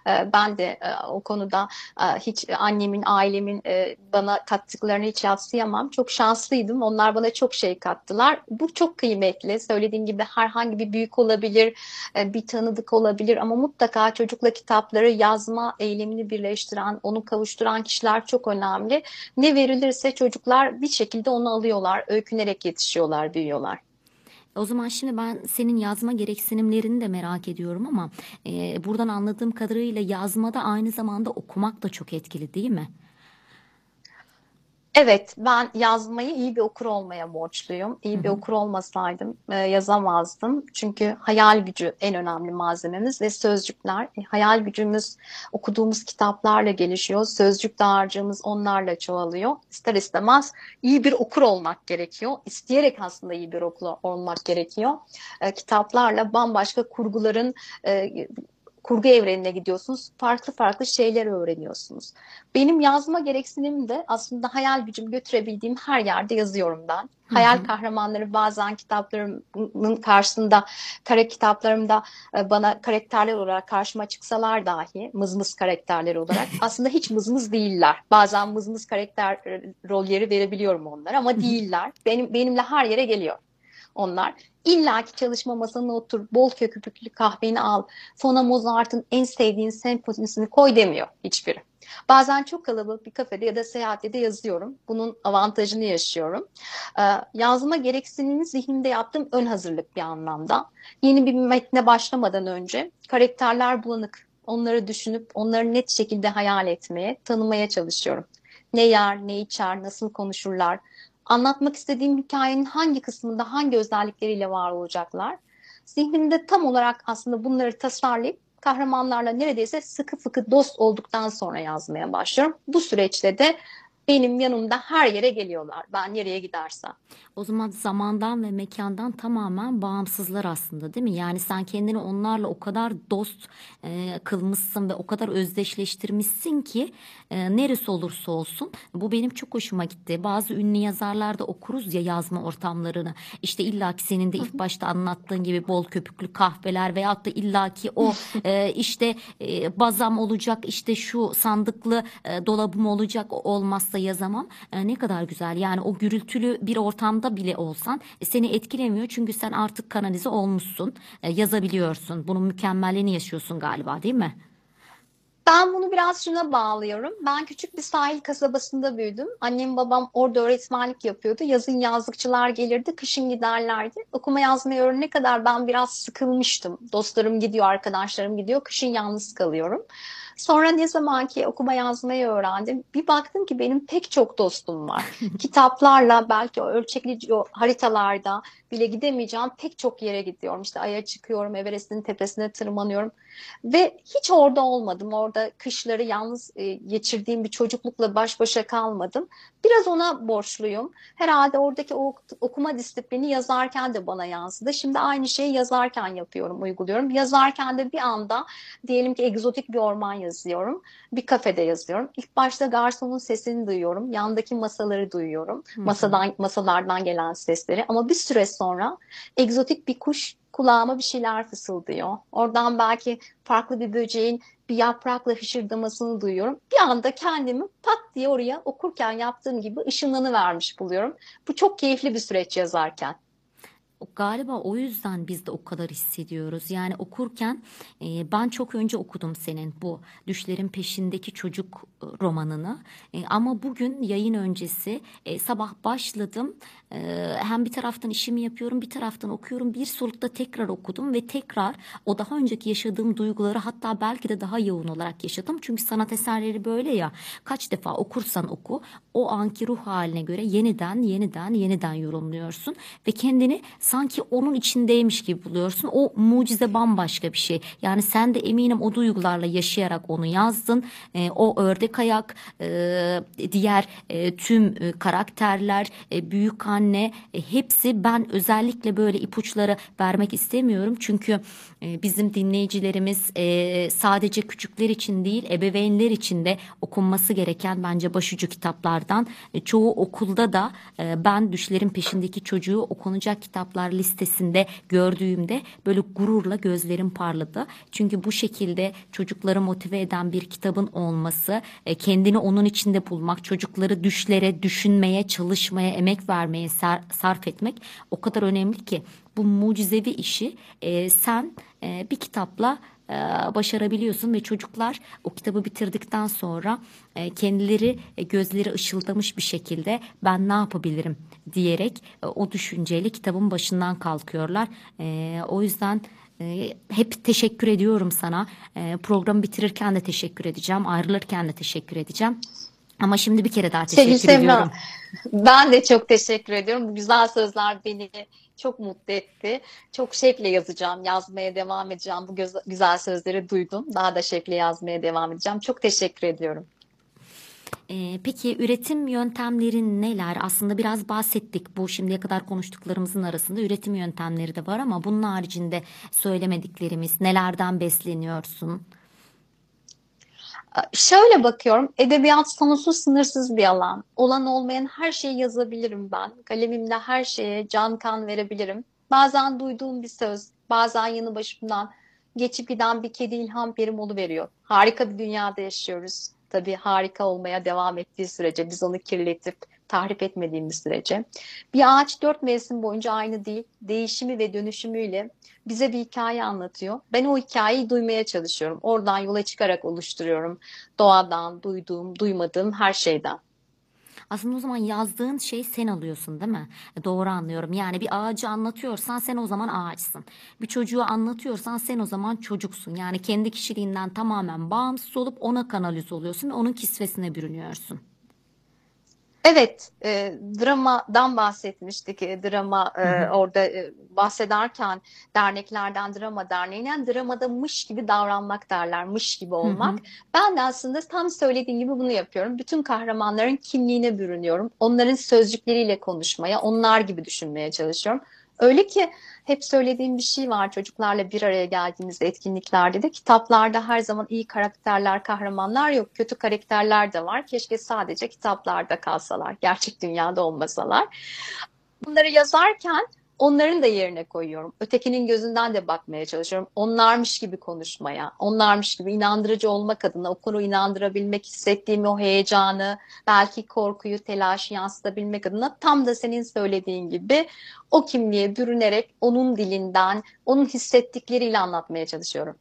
S5: Ee, Ben de e, o konuda e, hiç annemin, ailemin e, bana kattıklarını hiç yadsıyamam. Çok şanslıydım. Onlar bana çok şey kattılar. Bu çok kıymetli. Söylediğim gibi herhangi bir büyük olabilir, bir tanıdık olabilir ama mutlaka çocukla kitapları yazma eylemini birleştiren, onu kavuşturan kişiler çok önemli. Ne verilirse çocuklar bir şekilde onu alıyorlar, öykünerek yetişiyorlar, büyüyorlar.
S1: O zaman şimdi ben senin yazma gereksinimlerini de merak ediyorum ama e, buradan anladığım kadarıyla yazmada aynı zamanda okumak da çok etkili değil mi?
S5: Evet, ben yazmayı iyi bir okur olmaya borçluyum. İyi bir okur olmasaydım e, yazamazdım. Çünkü hayal gücü en önemli malzememiz ve sözcükler. E, hayal gücümüz okuduğumuz kitaplarla gelişiyor. Sözcük dağarcığımız onlarla çoğalıyor. İster istemez iyi bir okur olmak gerekiyor. İsteyerek aslında iyi bir okur olmak gerekiyor. E, kitaplarla bambaşka kurguların e, kurgu evrenine gidiyorsunuz. Farklı farklı şeyler öğreniyorsunuz. Benim yazma gereksinimim de aslında hayal gücüm götürebildiğim her yerde yazıyorum ben. Hayal kahramanları bazen kitaplarımın karşısında, kare kitaplarımda e, bana karakterler olarak karşıma çıksalar dahi, mızmız karakterler olarak aslında hiç mızmız değiller. Bazen mızmız karakter e, rolleri verebiliyorum onlara ama değiller. Benim benimle her yere geliyor onlar. İlla ki çalışma masana otur, bol köpüklü kahveni al, Fona Mozart'ın en sevdiğin senfonisini koy demiyor hiçbiri. Bazen çok kalabalık bir kafede ya da seyahatte de yazıyorum. Bunun avantajını yaşıyorum. Ee, yazma gereksinimi zihnimde yaptığım ön hazırlık bir anlamda. Yeni bir metne başlamadan önce karakterler bulanık. Onları düşünüp onları net şekilde hayal etmeye, tanımaya çalışıyorum. Ne yer, ne içer, nasıl konuşurlar, anlatmak istediğim hikayenin hangi kısmında hangi özellikleriyle var olacaklar. Zihnimde tam olarak aslında bunları tasarlayıp kahramanlarla neredeyse sıkı fıkı dost olduktan sonra yazmaya başlıyorum. Bu süreçte de benim yanımda her yere geliyorlar. Ben nereye gidersem.
S1: O zaman zamandan ve mekandan tamamen bağımsızlar aslında değil mi? Yani sen kendini onlarla o kadar dost e, kılmışsın ve o kadar özdeşleştirmişsin ki e, neresi olursa olsun. Bu benim çok hoşuma gitti. Bazı ünlü yazarlarda okuruz ya yazma ortamlarını. İşte illaki senin de ilk başta anlattığın gibi bol köpüklü kahveler veyahut da illaki o e, işte e, bazam olacak işte şu sandıklı e, dolabım olacak o olmazsa yazamam. E, ne kadar güzel yani o gürültülü bir ortamda bile olsan e, seni etkilemiyor çünkü sen artık kanalize olmuşsun E, yazabiliyorsun bunun mükemmelliğini yaşıyorsun galiba değil mi?
S5: Ben bunu biraz şuna bağlıyorum. Ben küçük bir sahil kasabasında büyüdüm. Annem babam orada öğretmenlik yapıyordu. Yazın yazlıkçılar gelirdi, kışın giderlerdi. Okuma yazmayı öğrenene kadar ben biraz sıkılmıştım. Dostlarım gidiyor, arkadaşlarım gidiyor. Kışın yalnız kalıyorum. Sonra ne zaman ki okuma yazmayı öğrendim, bir baktım ki benim pek çok dostum var. Kitaplarla belki o ölçekli o haritalarda bile gidemeyeceğim pek çok yere gidiyorum. İşte Ay'a çıkıyorum, Everest'in tepesine tırmanıyorum. Ve hiç orada olmadım. Orada kışları yalnız e, geçirdiğim bir çocuklukla baş başa kalmadım. Biraz ona borçluyum. Herhalde oradaki o okuma disiplini yazarken de bana yansıdı. Şimdi aynı şeyi yazarken yapıyorum, uyguluyorum. Yazarken de bir anda diyelim ki egzotik bir orman yazıyorum. Bir kafede yazıyorum. İlk başta garsonun sesini duyuyorum. Yandaki masaları duyuyorum. Masadan masalardan gelen sesleri. Ama bir süre sonra egzotik bir kuş kulağıma bir şeyler fısıldıyor. Oradan belki farklı bir böceğin bir yaprakla hışırdamasını duyuyorum. Bir anda kendimi pat diye oraya okurken yaptığım gibi ışınlanıvermiş buluyorum. Bu çok keyifli bir süreç yazarken.
S1: Galiba o yüzden biz de o kadar hissediyoruz. Yani okurken e, ben çok önce okudum senin bu Düşlerin Peşindeki Çocuk e, romanını. E, ama bugün yayın öncesi e, sabah başladım. E, hem bir taraftan işimi yapıyorum, bir taraftan okuyorum. Bir solukta tekrar okudum ve tekrar o daha önceki yaşadığım duyguları hatta belki de daha yoğun olarak yaşadım. Çünkü sanat eserleri böyle ya. Kaç defa okursan oku o anki ruh haline göre yeniden yeniden yeniden yorumluyorsun ve kendini sanki onun içindeymiş gibi buluyorsun. O mucize bambaşka bir şey. Yani sen de eminim o duygularla yaşayarak onu yazdın. E, o ördek ayak, e, diğer e, tüm e, karakterler, e, büyük anne e, hepsi ben özellikle böyle ipuçları vermek istemiyorum. Çünkü bizim dinleyicilerimiz e, sadece küçükler için değil ebeveynler için de okunması gereken bence başucu kitaplardan. E, çoğu okulda da e, ben Düşlerin Peşindeki Çocuğu okunacak kitaplar listesinde gördüğümde böyle gururla gözlerim parladı. Çünkü bu şekilde çocukları motive eden bir kitabın olması, kendini onun içinde bulmak, çocukları düşlere, düşünmeye, çalışmaya, emek vermeye sar- sarf etmek o kadar önemli ki bu mucizevi işi e, sen e, bir kitapla e, başarabiliyorsun ve çocuklar o kitabı bitirdikten sonra e, kendileri e, gözleri ışıldamış bir şekilde ben ne yapabilirim diyerek e, o düşünceyle kitabın başından kalkıyorlar. E, o yüzden e, hep teşekkür ediyorum sana. E, programı bitirirken de teşekkür edeceğim, ayrılırken de teşekkür edeceğim. Ama şimdi bir kere daha teşekkür
S5: Sevgili
S1: ediyorum.
S5: ben de çok teşekkür ediyorum. Bu güzel sözler beni çok mutlu etti. Çok şevkle yazacağım, yazmaya devam edeceğim. Bu göz- güzel sözleri duydum. Daha da şevkle yazmaya devam edeceğim. Çok teşekkür ediyorum.
S1: Ee, peki üretim yöntemlerin neler? Aslında biraz bahsettik. Bu şimdiye kadar konuştuklarımızın arasında üretim yöntemleri de var ama bunun haricinde söylemediklerimiz nelerden besleniyorsun?
S5: Şöyle bakıyorum, edebiyat sonsuz sınırsız bir alan. Olan olmayan her şeyi yazabilirim ben. Kalemimle her şeye can kan verebilirim. Bazen duyduğum bir söz, bazen yanı başımdan geçip giden bir kedi ilham verim oluveriyor. Harika bir dünyada yaşıyoruz. Tabii harika olmaya devam ettiği sürece, biz onu kirletip tahrip etmediğimiz sürece. Bir ağaç dört mevsim boyunca aynı değil. Değişimi ve dönüşümüyle bize bir hikaye anlatıyor. Ben o hikayeyi duymaya çalışıyorum. Oradan yola çıkarak oluşturuyorum. Doğadan, duyduğum, duymadığım her şeyden.
S1: Aslında o zaman yazdığın şey sen alıyorsun değil mi? E, Doğru anlıyorum. Yani bir ağacı anlatıyorsan sen o zaman ağaçsın. Bir çocuğu anlatıyorsan sen o zaman çocuksun. Yani kendi kişiliğinden tamamen bağımsız olup ona kanalize oluyorsun ve onun kisvesine bürünüyorsun.
S5: Evet, e, dramadan bahsetmiştik. E, drama e, orada e, bahsederken derneklerden drama derneğinden dramada mış gibi davranmak derler, mış gibi olmak. Ben de aslında tam söylediğin gibi bunu yapıyorum. Bütün kahramanların kimliğine bürünüyorum. Onların sözcükleriyle konuşmaya, onlar gibi düşünmeye çalışıyorum. Öyle ki hep söylediğim bir şey var çocuklarla bir araya geldiğimizde etkinliklerde de kitaplarda her zaman iyi karakterler, kahramanlar yok. Kötü karakterler de var. Keşke sadece kitaplarda kalsalar, gerçek dünyada olmasalar. Bunları yazarken onların da yerine koyuyorum. Ötekinin gözünden de bakmaya çalışıyorum. Onlarmış gibi konuşmaya, onlarmış gibi inandırıcı olmak adına okuru inandırabilmek, hissettiğim o heyecanı, belki korkuyu, telaşı yansıtabilmek adına tam da senin söylediğin gibi o kimliğe bürünerek onun dilinden, onun hissettikleriyle anlatmaya çalışıyorum.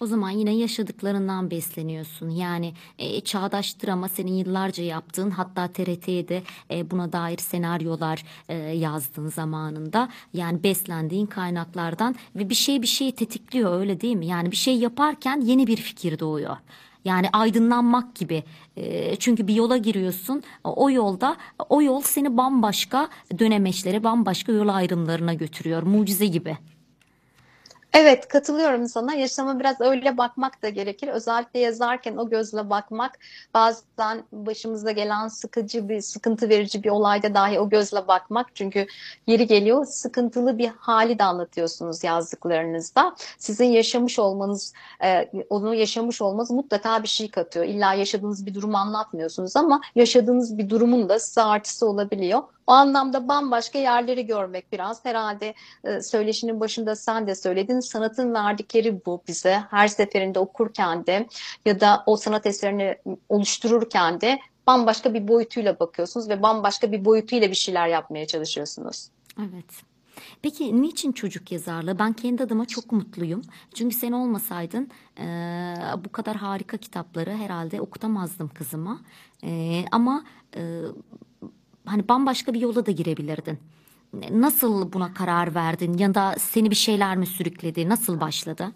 S1: O zaman yine yaşadıklarından besleniyorsun. Yani e, çağdaş drama senin yıllarca yaptığın hatta TRT'ye de e, buna dair senaryolar e, yazdığın zamanında. Yani beslendiğin kaynaklardan ve bir şey bir şeyi tetikliyor öyle değil mi? Yani bir şey yaparken yeni bir fikir doğuyor. Yani aydınlanmak gibi. E, çünkü bir yola giriyorsun. O yolda o yol seni bambaşka dönemeçlere, bambaşka yol ayrımlarına götürüyor. Mucize gibi.
S5: Evet katılıyorum sana. Yaşama biraz öyle bakmak da gerekir. Özellikle yazarken o gözle bakmak bazen başımıza gelen sıkıcı bir, sıkıntı verici bir olayda dahi o gözle bakmak. Çünkü yeri geliyor sıkıntılı bir hali de anlatıyorsunuz yazdıklarınızda. Sizin yaşamış olmanız, e, onu yaşamış olmanız mutlaka bir şey katıyor. İlla yaşadığınız bir durumu anlatmıyorsunuz ama yaşadığınız bir durumun da size artısı olabiliyor. O anlamda bambaşka yerleri görmek biraz herhalde e, söyleşinin başında sen de söyledin sanatın verdikleri bu bize her seferinde okurken de ya da o sanat eserini oluştururken de bambaşka bir boyutuyla bakıyorsunuz ve bambaşka bir boyutuyla bir şeyler yapmaya çalışıyorsunuz.
S1: Evet. Peki niçin çocuk yazarlığı? Ben kendi adıma çok mutluyum. Çünkü sen olmasaydın e, bu kadar harika kitapları herhalde okutamazdım kızıma. E, ama e, hani bambaşka bir yola da girebilirdin. Nasıl buna karar verdin ya da seni bir şeyler mi sürükledi? Nasıl başladı?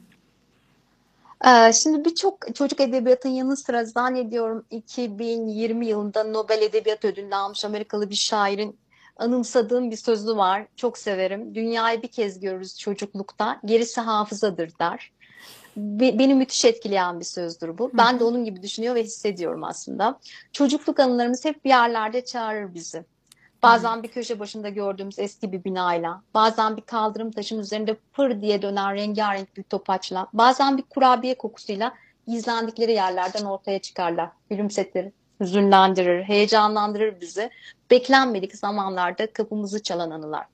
S5: Ee, Şimdi birçok çocuk edebiyatın yanı sıra zannediyorum 2020 yılında Nobel Edebiyat Ödülünü almış Amerikalı bir şairin anımsadığım bir sözü var. Çok severim. Dünyayı bir kez görürüz çocuklukta, gerisi hafızadır der. Be- Beni müthiş etkileyen bir sözdür bu. Ben de onun gibi düşünüyor ve hissediyorum aslında. Çocukluk anılarımız hep bir yerlerde çağırır bizi. Bazen bir köşe başında gördüğümüz eski bir binayla, bazen bir kaldırım taşın üzerinde pır diye dönen rengarenk bir topaçla, bazen bir kurabiye kokusuyla gizlendikleri yerlerden ortaya çıkarlar. Gülümsetir, hüzünlendirir, heyecanlandırır bizi. Beklenmedik zamanlarda kapımızı çalan anılar.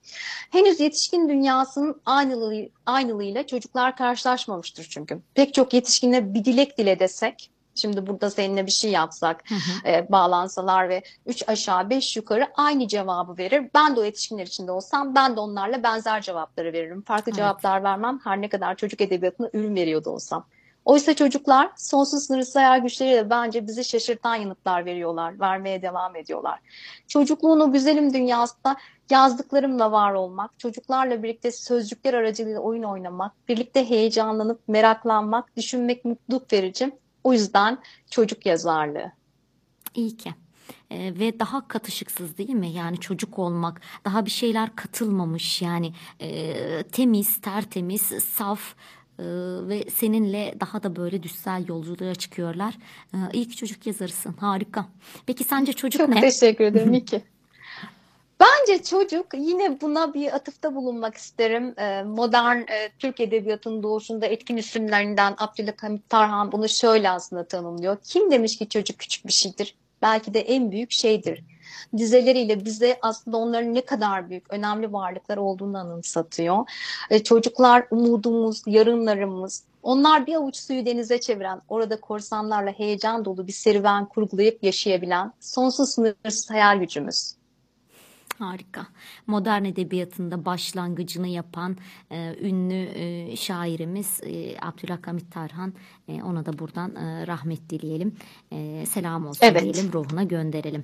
S5: Henüz yetişkin dünyasının aynılığı, aynılığıyla çocuklar karşılaşmamıştır çünkü. Pek çok yetişkinle bir dilek dile desek, şimdi burada seninle bir şey yapsak, e, bağlansalar ve üç aşağı beş yukarı aynı cevabı verir. Ben de o yetişkinler içinde olsam ben de onlarla benzer cevapları veririm. Farklı
S1: Evet.
S5: cevaplar vermem her ne kadar çocuk edebiyatına ürün veriyordu olsam. Oysa çocuklar sonsuz sınırsız hayal güçleriyle bence bizi şaşırtan yanıtlar veriyorlar, vermeye devam ediyorlar. Çocukluğun o güzelim dünyasında yazdıklarımla var olmak, çocuklarla birlikte sözcükler aracılığıyla oyun oynamak, birlikte heyecanlanıp meraklanmak, düşünmek mutluluk verici. O yüzden çocuk yazarlığı.
S1: İyi ki. Ee, ve daha katışıksız değil mi? Yani çocuk olmak, daha bir şeyler katılmamış yani e, temiz, tertemiz, saf e, ve seninle daha da böyle düşsel yolculuğa çıkıyorlar. E, iyi ki çocuk yazarısın, harika. Peki sence çocuk
S5: Çok
S1: ne?
S5: teşekkür ederim İki. Bence çocuk yine buna bir atıfta bulunmak isterim. Ee, Modern e, Türk Edebiyatı'nın doğuşunda etkin isimlerinden Abdülhamit Tarhan bunu şöyle aslında tanımlıyor. Kim demiş ki çocuk küçük bir şeydir? Belki de en büyük şeydir. Dizeleriyle bize aslında onların ne kadar büyük, önemli varlıklar olduğunu anımsatıyor. E, çocuklar umudumuz, yarınlarımız. Onlar bir avuç suyu denize çeviren, orada korsanlarla heyecan dolu bir serüven kurgulayıp yaşayabilen sonsuz sınırsız hayal gücümüz.
S1: Harika. Modern edebiyatında başlangıcını yapan e, ünlü e, şairimiz e, Abdülhamit Tarhan. E, ona da buradan e, rahmet dileyelim. E, selam olsun
S5: Evet.
S1: diyelim, ruhuna gönderelim.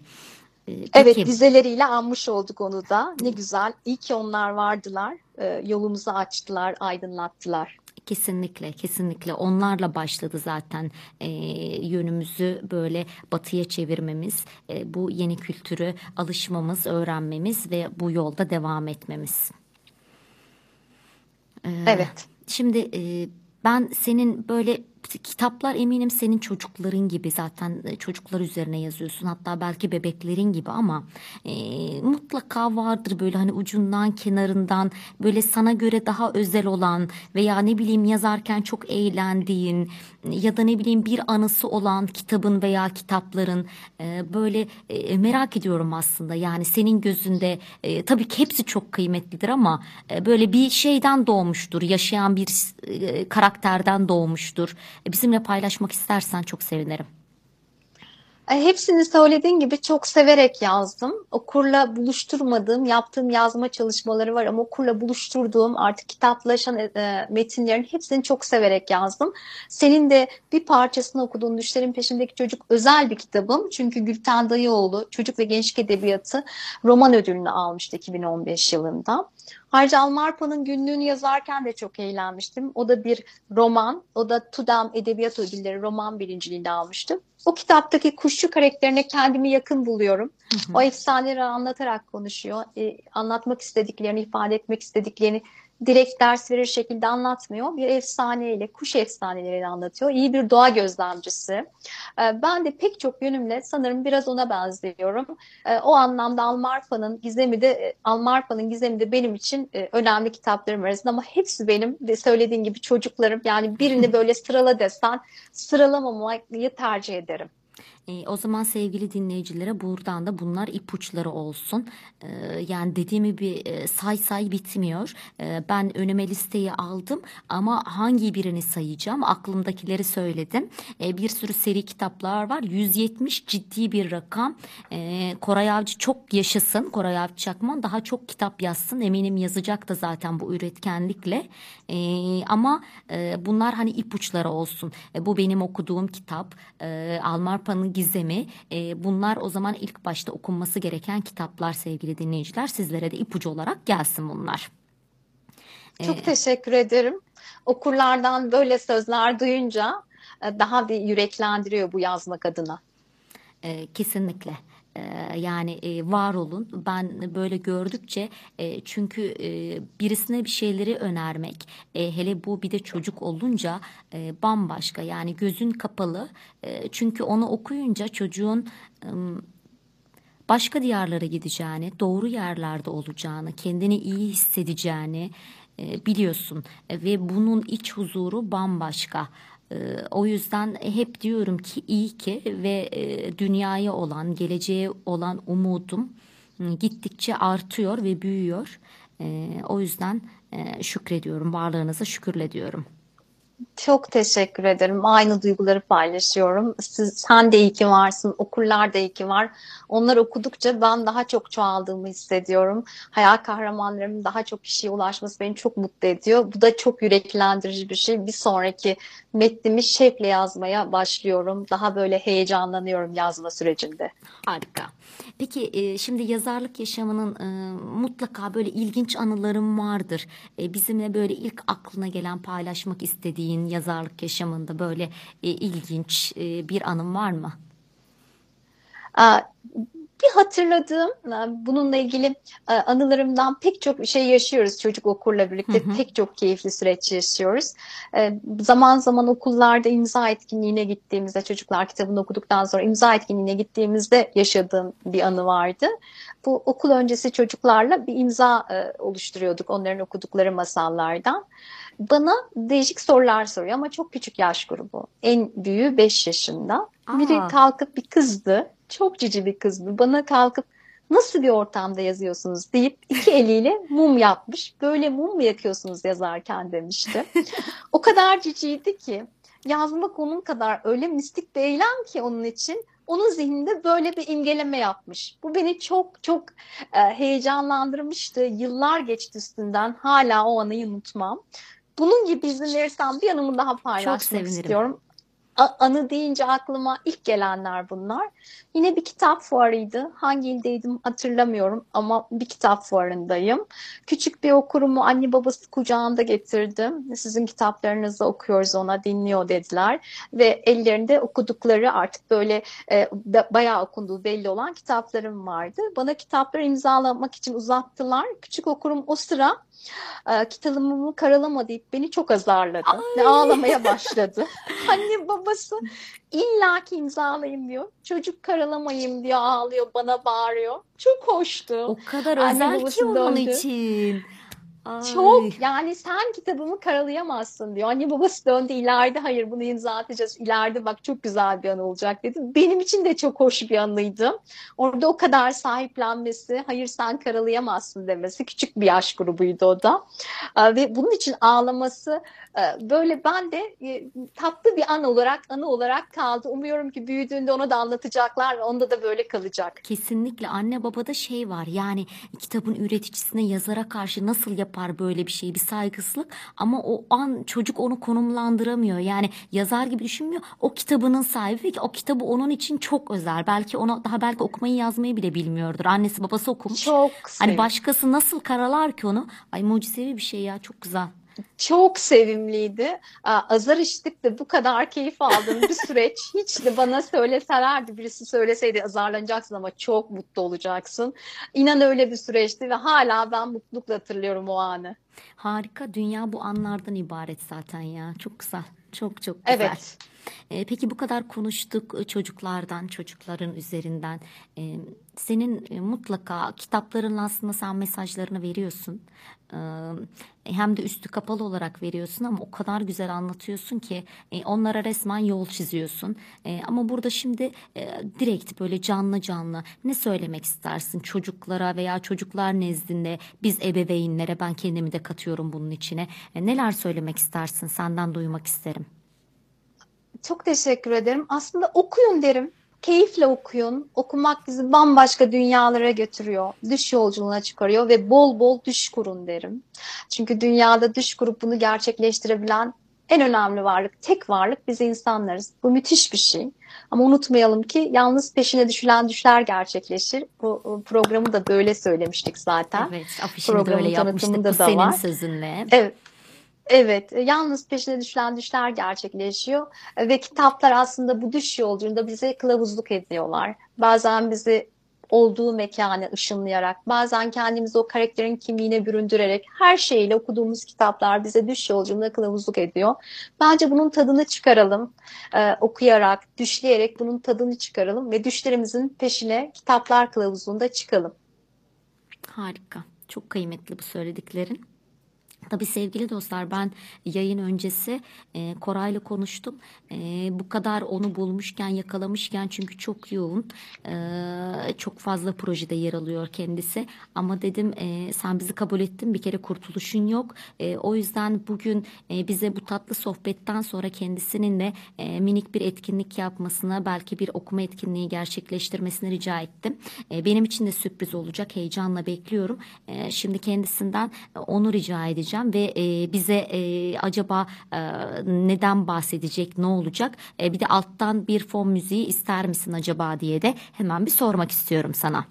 S1: E,
S5: Evet,
S1: peki.
S5: dizeleriyle anmış olduk onu da. Ne güzel. İyi ki onlar vardılar. Ee, yolumuzu açtılar, aydınlattılar.
S1: Kesinlikle, kesinlikle onlarla başladı zaten e, yönümüzü böyle batıya çevirmemiz, e, bu yeni kültürü alışmamız, öğrenmemiz ve bu yolda devam etmemiz. E,
S5: Evet.
S1: Şimdi e, ben senin böyle kitaplar eminim senin çocukların gibi zaten e, çocuklar üzerine yazıyorsun. Hatta belki bebeklerin gibi ama e, mutlaka vardır böyle hani ucundan kenarından böyle sana göre daha özel olan veya ne bileyim yazarken çok eğlendiğin ya da ne bileyim bir anısı olan kitabın veya kitapların e, böyle e, merak ediyorum aslında yani senin gözünde e, tabii ki hepsi çok kıymetlidir ama e, böyle bir şeyden doğmuştur yaşayan bir e, karakterden doğmuştur bizimle paylaşmak istersen çok sevinirim.
S5: E, Hepsini söylediğin gibi çok severek yazdım. Okurla buluşturmadığım, yaptığım yazma çalışmaları var ama okurla buluşturduğum artık kitaplaşan e, metinlerin hepsini çok severek yazdım. Senin de bir parçasını okuduğun Düşlerin Peşindeki Çocuk özel bir kitabım. Çünkü Gülten Dayıoğlu Çocuk ve Gençlik Edebiyatı roman ödülünü almıştı 2015 yılında. Ayrıca Almarpa'nın günlüğünü yazarken de çok eğlenmiştim. O da bir roman. O da TUDEM Edebiyat Ödülleri roman birinciliğini almıştı. O kitaptaki kuşçu karakterine kendimi yakın buluyorum. O efsaneleri anlatarak konuşuyor. E, anlatmak istediklerini, ifade etmek istediklerini direkt ders verir şekilde anlatmıyor. Bir efsaneyle, kuş efsaneleriyle anlatıyor. İyi bir doğa gözlemcisi. E, ben de pek çok yönümle sanırım biraz ona benziyorum. E, o anlamda Almarpa'nın Gizemi de e, Almarpa'nın Gizemi de benim için e, önemli kitaplarım arasında ama hepsi benim de söylediğin gibi çocuklarım. Yani birini böyle sırala desen sıralamamayı tercih ederim.
S1: E, o zaman sevgili dinleyicilere buradan da bunlar ipuçları olsun. E, yani dediğim gibi e, say say bitmiyor. E, ben önüme listeyi aldım ama hangi birini sayacağım? Aklımdakileri söyledim. E, bir sürü seri kitaplar var. 170 ciddi bir rakam. E, Koray Avcı çok yaşasın. Koray Avcı Çakman daha çok kitap yazsın. Eminim yazacak da zaten bu üretkenlikle. E, ama e, bunlar hani ipuçları olsun. E, bu benim okuduğum kitap. E, Almarpa'nın Gizemi. E, bunlar o zaman ilk başta okunması gereken kitaplar sevgili dinleyiciler. Sizlere de ipucu olarak gelsin bunlar.
S5: Çok teşekkür ederim. Okurlardan böyle sözler duyunca e, daha bir yüreklendiriyor bu yazmak adına.
S1: E, kesinlikle. E, yani e, var olun. Ben böyle gördükçe e, çünkü e, birisine bir şeyleri önermek, hele bu bir de çocuk olunca bambaşka. Yani gözün kapalı. Çünkü onu okuyunca çocuğun başka diyarlara gideceğini, doğru yerlerde olacağını, kendini iyi hissedeceğini biliyorsun ve bunun iç huzuru bambaşka. E, O yüzden hep diyorum ki iyi ki ve e, dünyaya olan, geleceğe olan umudum gittikçe artıyor ve büyüyor. E, O yüzden e, şükrediyorum, varlığınıza şükürle diyorum.
S5: Çok teşekkür ederim. Aynı duyguları paylaşıyorum. Siz, sen de iyi ki varsın, okurlar da iyi ki var. Onlar okudukça ben daha çok çoğaldığımı hissediyorum. Hayal kahramanlarımın daha çok kişiye ulaşması beni çok mutlu ediyor. Bu da çok yüreklendirici bir şey. Bir sonraki metnimi şevkle yazmaya başlıyorum. Daha böyle heyecanlanıyorum yazma sürecinde.
S1: Harika. Peki e, şimdi yazarlık yaşamının e, mutlaka böyle ilginç anılarım vardır. E, bizimle böyle ilk aklına gelen paylaşmak istediğin yazarlık yaşamında böyle e, ilginç e, bir anın var mı?
S5: Bir hatırladığım bununla ilgili e, anılarımdan pek çok şey yaşıyoruz çocuk okurla birlikte
S1: Hı hı.
S5: pek çok keyifli süreç yaşıyoruz. E, Zaman zaman okullarda imza etkinliğine gittiğimizde çocuklar kitabını okuduktan sonra imza etkinliğine gittiğimizde yaşadığım bir anı vardı. Bu okul öncesi çocuklarla bir imza e, oluşturuyorduk onların okudukları masallardan. Bana değişik sorular soruyor ama çok küçük yaş grubu. En büyüğü 5 yaşında. Biri
S1: Aa.
S5: kalkıp bir kızdı. Çok cici bir kızdı. Bana kalkıp nasıl bir ortamda yazıyorsunuz deyip iki eliyle mum yapmış. Böyle mum mu yakıyorsunuz yazarken demişti. O kadar ciciydi ki yazmak onun kadar öyle mistik bir eylem ki onun için onun zihninde böyle bir imgeleme yapmış. Bu beni çok çok e, heyecanlandırmıştı. Yıllar geçti üstünden. Hala o anıyı unutmam. Bunun gibi izin verirsen bir anımı daha paylaşmak istiyorum. a- anı deyince aklıma ilk gelenler bunlar. Yine bir kitap fuarıydı. Hangi ildeydim hatırlamıyorum ama bir kitap fuarındayım. Küçük bir okurumu anne babası kucağında getirdim. Sizin kitaplarınızı okuyoruz ona dinliyor dediler. Ve ellerinde okudukları artık böyle e, ba- bayağı okunduğu belli olan kitaplarım vardı. Bana kitapları imzalamak için uzattılar. Küçük okurum o sıra e, kitabımı karalama deyip beni çok azarladı. Ve ağlamaya başladı. Anne babası illaki imzalayın diyor. Çocuk karalamayayım diyor ağlıyor bana bağırıyor. Çok hoştu.
S1: O kadar özel ki onun için. Ay.
S5: Çok yani sen kitabımı karalayamazsın diyor. Anne babası döndü ileride hayır bunu imza atacağız. İleride bak çok güzel bir an olacak dedi. Benim için de çok hoş bir anıydı. Orada o kadar sahiplenmesi, hayır sen karalayamazsın demesi. Küçük bir yaş grubuydu o da. Ee, Ve bunun için ağlaması e, böyle ben de e, tatlı bir an olarak, anı olarak kaldı. Umuyorum ki büyüdüğünde ona da anlatacaklar ve onda da böyle kalacak.
S1: Kesinlikle anne babada şey var yani kitabın üreticisine yazara karşı nasıl yapar böyle bir şey bir saygısızlık. Ama o an çocuk onu konumlandıramıyor. Yani yazar gibi düşünmüyor. O kitabının sahibi ve o kitabı onun için çok özel. Belki ona daha belki okumayı yazmayı bile bilmiyordur. Annesi babası okumuş.
S5: Çok
S1: hani başkası nasıl karalar ki onu? Ay mucizevi bir şey ya çok güzel
S5: Çok sevimliydi. Azar işitip de bu kadar keyif aldığım bir süreç. Hiç de bana söyleselerdi, birisi söyleseydi azarlanacaksın ama çok mutlu olacaksın. İnan öyle bir süreçti ve hala ben mutlulukla hatırlıyorum o anı.
S1: harika dünya bu anlardan ibaret zaten ya çok güzel çok çok güzel.
S5: Evet.
S1: Ee, peki bu kadar konuştuk e, çocuklardan, çocukların üzerinden. Ee, senin e, mutlaka kitaplarınla aslında sen mesajlarını veriyorsun. Ee, hem de üstü kapalı olarak veriyorsun ama o kadar güzel anlatıyorsun ki e, onlara resmen yol çiziyorsun. E, ama burada şimdi e, direkt böyle canlı canlı ne söylemek istersin çocuklara veya çocuklar nezdinde biz ebeveynlere ben kendimi de katıyorum bunun içine. E, neler söylemek istersin senden duymak isterim.
S5: Çok teşekkür ederim. Aslında okuyun derim. Keyifle okuyun. Okumak bizi bambaşka dünyalara götürüyor. Düş yolculuğuna çıkarıyor ve bol bol düş kurun derim. Çünkü dünyada düş kurup bunu gerçekleştirebilen en önemli varlık, tek varlık biz insanlarız. Bu müthiş bir şey. Ama unutmayalım ki yalnız peşine düşülen düşler gerçekleşir. Bu programı da böyle söylemiştik zaten.
S1: Evet, afişini
S5: Programın
S1: yapmıştık. Bu
S5: da
S1: senin
S5: var.
S1: sözünle.
S5: Evet. Evet, e, yalnız peşine düşülen düşler gerçekleşiyor E, ve kitaplar aslında bu düş yolculuğunda bize kılavuzluk ediyorlar. Bazen bizi olduğu mekana ışınlayarak, bazen kendimizi o karakterin kimliğine büründürerek her şeyle okuduğumuz kitaplar bize düş yolculuğunda kılavuzluk ediyor. Bence bunun tadını çıkaralım, Ee, okuyarak, düşleyerek bunun tadını çıkaralım ve düşlerimizin peşine kitaplar kılavuzluğunda çıkalım.
S1: Harika. Çok kıymetli bu söylediklerin. Tabii sevgili dostlar ben yayın öncesi e, Koray'la konuştum. E, bu kadar onu bulmuşken yakalamışken çünkü çok yoğun e, çok fazla projede yer alıyor kendisi. Ama dedim e, sen bizi kabul ettin bir kere kurtuluşun yok. E, o yüzden bugün e, bize bu tatlı sohbetten sonra kendisinin de e, minik bir etkinlik yapmasına belki bir okuma etkinliği gerçekleştirmesini rica ettim. E, benim için de sürpriz olacak heyecanla bekliyorum. E, şimdi kendisinden e, onu rica edeceğim ve e, bize e, acaba e, neden bahsedecek, ne olacak? E, bir de alttan bir fon müziği ister misin acaba diye de hemen bir sormak istiyorum sana.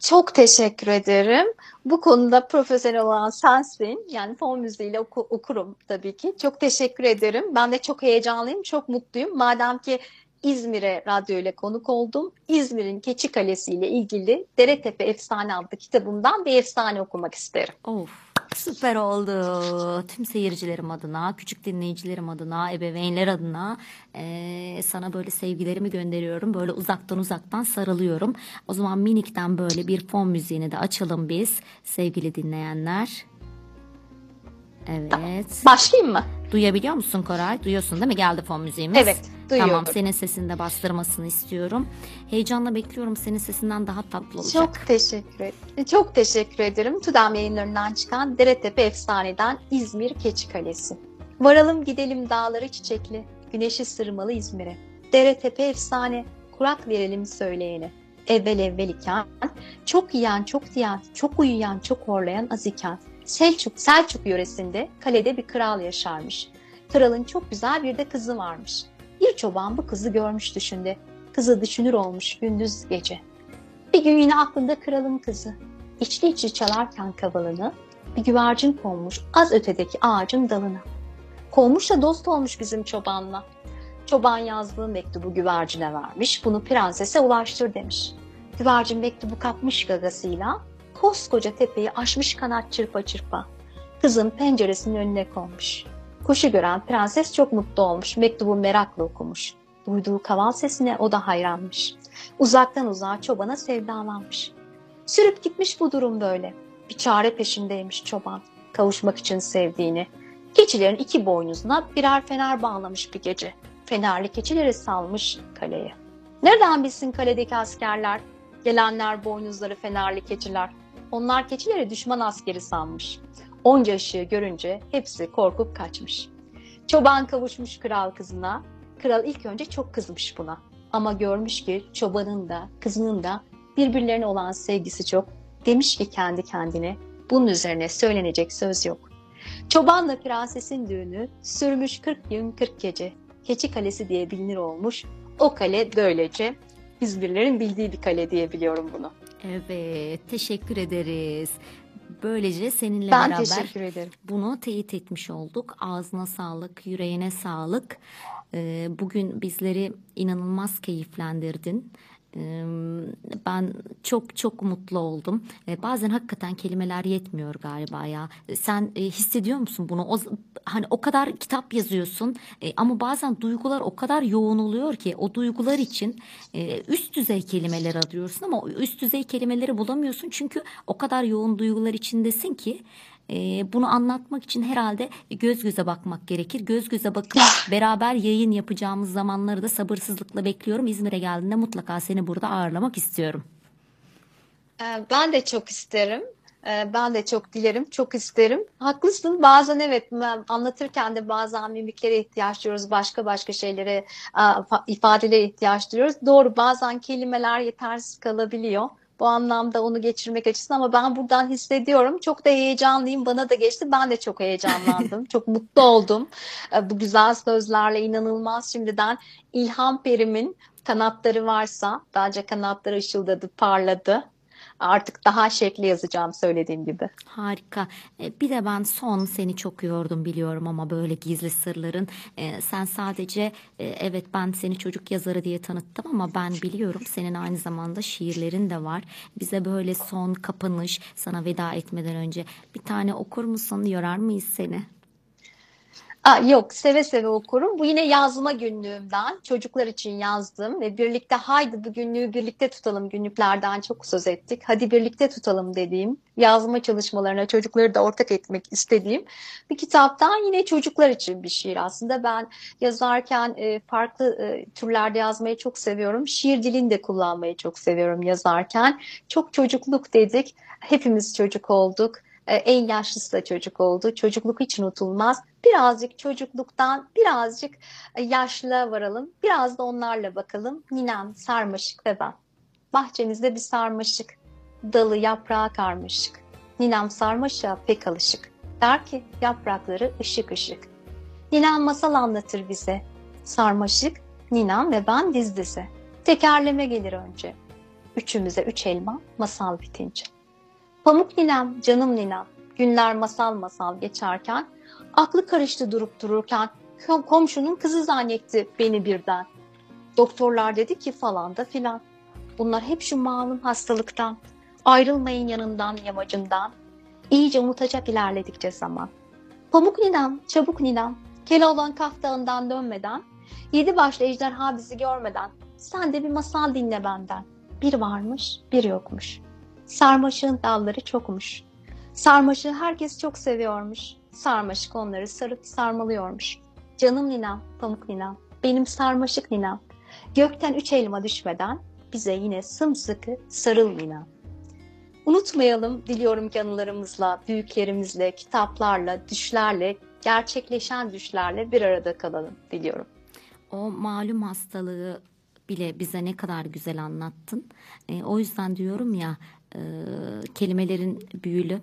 S5: Çok teşekkür ederim. Bu konuda profesyonel olan sensin. Yani fon müziğiyle oku- okurum tabii ki. Çok teşekkür ederim. Ben de çok heyecanlıyım, çok mutluyum. Madem ki İzmir'e radyo ile konuk oldum. İzmir'in Keçi Kalesi ile ilgili Deretepe Efsane adlı kitabımdan bir efsane okumak isterim.
S1: Of süper oldu. Tüm seyircilerim adına, küçük dinleyicilerim adına, ebeveynler adına eee, sana böyle sevgilerimi gönderiyorum. Böyle uzaktan uzaktan sarılıyorum. O zaman minikten böyle bir fon müziğini de açalım biz sevgili dinleyenler. Evet.
S5: Başlayayım mı?
S1: Duyabiliyor musun Koray? Duyuyorsun değil mi? Geldi fon müziğimiz.
S5: Evet, duyuyorum.
S1: Tamam, senin sesini de bastırmasını istiyorum. Heyecanla bekliyorum. Senin sesinden daha tatlı olacak.
S5: Çok teşekkür ederim. Çok teşekkür ederim. Tudem yayınlarından çıkan Deretepe Efsane'den İzmir Keçi Kalesi. Varalım gidelim dağları çiçekli, güneşi sırmalı İzmir'e. Deretepe efsane, kurak verelim söyleyene. Evvel evvel iken, çok yiyen çok diyen, çok uyuyan çok horlayan az iken. Selçuk, Selçuk yöresinde kalede bir kral yaşarmış. Kralın çok güzel bir de kızı varmış. Bir çoban bu kızı görmüş düşünde. Kızı düşünür olmuş gündüz gece. Bir gün yine aklında kralın kızı. İçli içli çalarken kavalını bir güvercin konmuş az ötedeki ağacın dalına. Konmuş da dost olmuş bizim çobanla. Çoban yazdığı mektubu güvercine vermiş, bunu prensese ulaştır demiş. Güvercin mektubu kapmış gagasıyla, koskoca tepeyi aşmış kanat çırpa çırpa. Kızın penceresinin önüne konmuş. Kuşu gören prenses çok mutlu olmuş, mektubu merakla okumuş. Duyduğu kaval sesine o da hayranmış. Uzaktan uzağa çobana sevdalanmış. Sürüp gitmiş bu durum böyle. Bir çare peşindeymiş çoban, kavuşmak için sevdiğini. Keçilerin iki boynuzuna birer fener bağlamış bir gece. Fenerli keçileri salmış kaleye. Nereden bilsin kaledeki askerler? Gelenler boynuzları fenerli keçiler. Onlar keçileri düşman askeri sanmış. Onca ışığı görünce hepsi korkup kaçmış. Çoban kavuşmuş kral kızına. Kral ilk önce çok kızmış buna. Ama görmüş ki çobanın da kızının da birbirlerine olan sevgisi çok. Demiş ki kendi kendine bunun üzerine söylenecek söz yok. Çobanla prensesin düğünü sürmüş 40 gün 40 gece. Keçi Kalesi diye bilinir olmuş. O kale böylece İzmirlerin bildiği bir kale diye biliyorum bunu.
S1: Evet, teşekkür ederiz. Böylece seninle
S5: Ben
S1: beraber
S5: teşekkür ederim.
S1: bunu teyit etmiş olduk. Ağzına sağlık, yüreğine sağlık. Ee, bugün bizleri inanılmaz keyiflendirdin. Ben çok çok mutlu oldum. Bazen hakikaten kelimeler yetmiyor galiba ya. Sen hissediyor musun bunu? O, hani o kadar kitap yazıyorsun ama bazen duygular o kadar yoğun oluyor ki o duygular için üst düzey kelimeler arıyorsun ama üst düzey kelimeleri bulamıyorsun çünkü o kadar yoğun duygular içindesin ki e, bunu anlatmak için herhalde göz göze bakmak gerekir. Göz göze bakıp beraber yayın yapacağımız zamanları da sabırsızlıkla bekliyorum. İzmir'e geldiğinde mutlaka seni burada ağırlamak istiyorum.
S5: Ee, Ben de çok isterim. Ee, Ben de çok dilerim, çok isterim. Haklısın. Bazen evet anlatırken de bazen mimiklere ihtiyaç duyuyoruz, başka başka şeylere, fa- ifadelere ihtiyaç duyuyoruz. Doğru, bazen kelimeler yetersiz kalabiliyor. Bu anlamda onu geçirmek açısından ama ben buradan hissediyorum. Çok da heyecanlıyım. Bana da geçti. Ben de çok heyecanlandım. Çok mutlu oldum. Ee, Bu güzel sözlerle inanılmaz şimdiden İlham Perim'in kanatları varsa bence kanatları ışıldadı, parladı. Artık daha şekli yazacağım söylediğim gibi.
S1: Harika. E, Bir de ben son seni çok yordum biliyorum ama böyle gizli sırların. E, Sen sadece e, evet ben seni çocuk yazarı diye tanıttım ama ben biliyorum senin aynı zamanda şiirlerin de var. Bize böyle son kapanış sana veda etmeden önce bir tane okur musun? Yorar mıyız seni?
S5: Aa, yok seve seve okurum. Bu yine yazma günlüğümden. Çocuklar için yazdım ve birlikte haydi bu günlüğü birlikte tutalım günlüklerden çok söz ettik. Hadi birlikte tutalım dediğim yazma çalışmalarına çocukları da ortak etmek istediğim bir kitaptan yine çocuklar için bir şiir aslında. Ben yazarken e, farklı e, türlerde yazmayı çok seviyorum. Şiir dilini de kullanmayı çok seviyorum yazarken. Çok çocukluk dedik. Hepimiz çocuk olduk. E, En yaşlısı da çocuk oldu. Çocukluk hiç unutulmaz. Birazcık çocukluktan birazcık e, yaşlığa varalım. Biraz da onlarla bakalım. Ninem, sarmaşık ve ben. Bahçemizde bir sarmaşık. Dalı yaprağı karmaşık. Ninem sarmaşığa pek alışık. Der ki yaprakları ışık ışık. Ninem masal anlatır bize. Sarmaşık, ninem ve ben diz dize. Tekerleme gelir önce. Üçümüze üç elma masal bitince. Pamuk ninem, canım ninem, günler masal masal geçerken, aklı karıştı durup dururken, kom- komşunun kızı zannetti beni birden. Doktorlar dedi ki falan da filan. Bunlar hep şu malum hastalıktan. Ayrılmayın yanından yamacından. İyice unutacak ilerledikçe zaman. Pamuk ninem, çabuk ninem, Keloğlan Kaf Dağı'ndan dönmeden, yedi başlı ejderha bizi görmeden, sen de bir masal dinle benden. Bir varmış, bir yokmuş. Sarmaşığın dalları çokmuş. Sarmaşığı herkes çok seviyormuş. Sarmaşık onları sarıp sarmalıyormuş. Canım ninem, pamuk ninem, benim sarmaşık ninem. Gökten üç elma düşmeden bize yine sımsıkı sarıl ninem. Unutmayalım diliyorum anılarımızla, büyüklerimizle, kitaplarla, düşlerle, gerçekleşen düşlerle bir arada kalalım diliyorum.
S1: O malum hastalığı bile bize ne kadar güzel anlattın. E, o yüzden diyorum ya kelimelerin büyülü.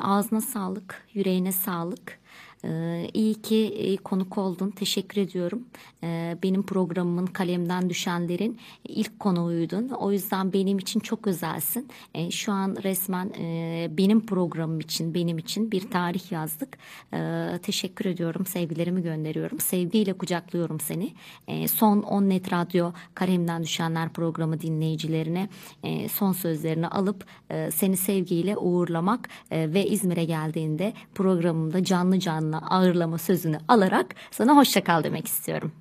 S1: Ağzına sağlık, yüreğine sağlık. Ee, iyi ki e, konuk oldun. Teşekkür ediyorum. Ee, benim programımın kalemden düşenlerin ilk konuğuydun. O yüzden benim için çok özelsin. Ee, şu an resmen e, benim programım için, benim için bir tarih yazdık. Ee, teşekkür ediyorum. Sevgilerimi gönderiyorum. Sevgiyle kucaklıyorum seni. Son 10 Net Radyo Kalemden Düşenler programı dinleyicilerine e, son sözlerini alıp seni sevgiyle uğurlamak ve İzmir'e geldiğinde programımda canlı canlı ağırlama sözünü alarak sana hoşça kal demek istiyorum.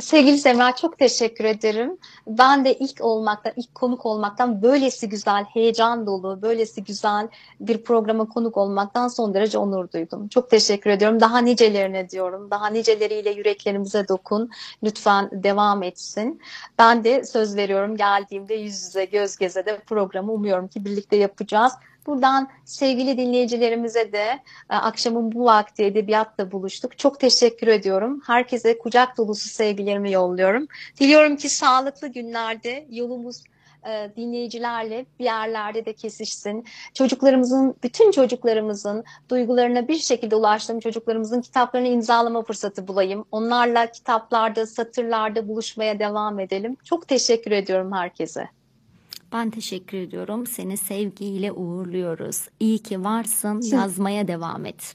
S5: Sevgili Semra çok teşekkür ederim. Ben de ilk olmaktan, ilk konuk olmaktan böylesi güzel, heyecan dolu, böylesi güzel bir programa konuk olmaktan son derece onur duydum. Çok teşekkür ediyorum. Daha nicelerine diyorum. Daha niceleriyle yüreklerimize dokun. Lütfen devam etsin. Ben de söz veriyorum geldiğimde yüz yüze, göz göze de programı umuyorum ki birlikte yapacağız. Buradan sevgili dinleyicilerimize de e, akşamın bu vakti edebiyatla buluştuk. Çok teşekkür ediyorum. Herkese kucak dolusu sevgilerimi yolluyorum. Diliyorum ki sağlıklı günlerde yolumuz e, dinleyicilerle bir yerlerde de kesişsin. Çocuklarımızın, bütün çocuklarımızın duygularına bir şekilde ulaştığım çocuklarımızın kitaplarını imzalama fırsatı bulayım. Onlarla kitaplarda, satırlarda buluşmaya devam edelim. Çok teşekkür ediyorum herkese.
S1: Ben teşekkür ediyorum. Seni sevgiyle uğurluyoruz. İyi ki varsın. Yazmaya devam et.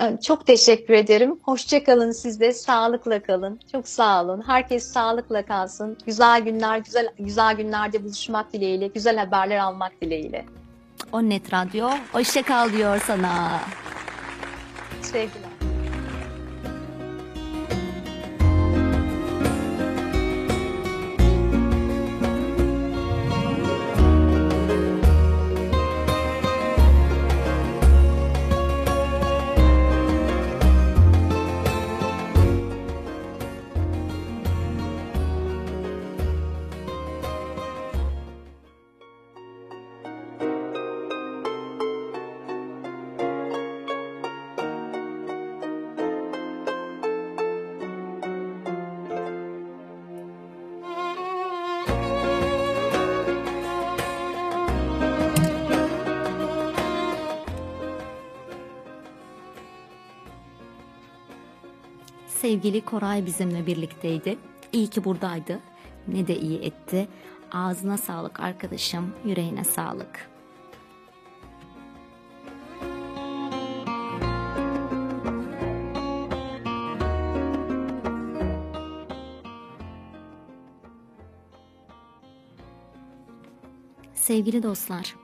S5: Ee, Çok teşekkür ederim. Hoşçakalın siz de. Sağlıkla kalın. Çok sağ olun. Herkes sağlıkla kalsın. Güzel günler, güzel güzel günlerde buluşmak dileğiyle, güzel haberler almak dileğiyle.
S1: O Net Radyo hoşça kal diyor sana.
S5: Sevgiler.
S1: Sevgili Koray bizimle birlikteydi. İyi ki buradaydı. Ne de iyi etti. Ağzına sağlık arkadaşım, yüreğine sağlık. Sevgili dostlar,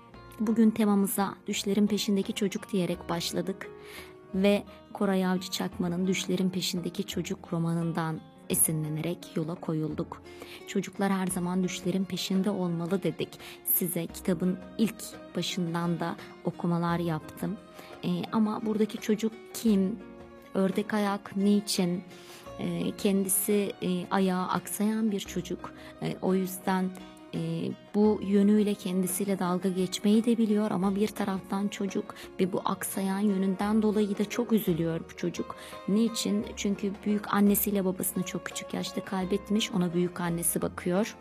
S1: bugün temamıza Düşlerin Peşindeki Çocuk diyerek başladık ve Koray Avcı Çakman'ın Düşlerin Peşindeki Çocuk romanından esinlenerek yola koyulduk. Çocuklar her zaman düşlerin peşinde olmalı dedik. Size kitabın ilk başından da okumalar yaptım. Ee, ama buradaki çocuk kim? Ördek ayak niçin? Ee, kendisi e, ayağı aksayan bir çocuk. Ee, o yüzden e, bu yönüyle kendisiyle dalga geçmeyi de biliyor ama bir taraftan çocuk ve bu aksayan yönünden dolayı da çok üzülüyor bu çocuk. Niçin? Çünkü büyük annesiyle babasını çok küçük yaşta kaybetmiş. Ona büyük annesi bakıyor.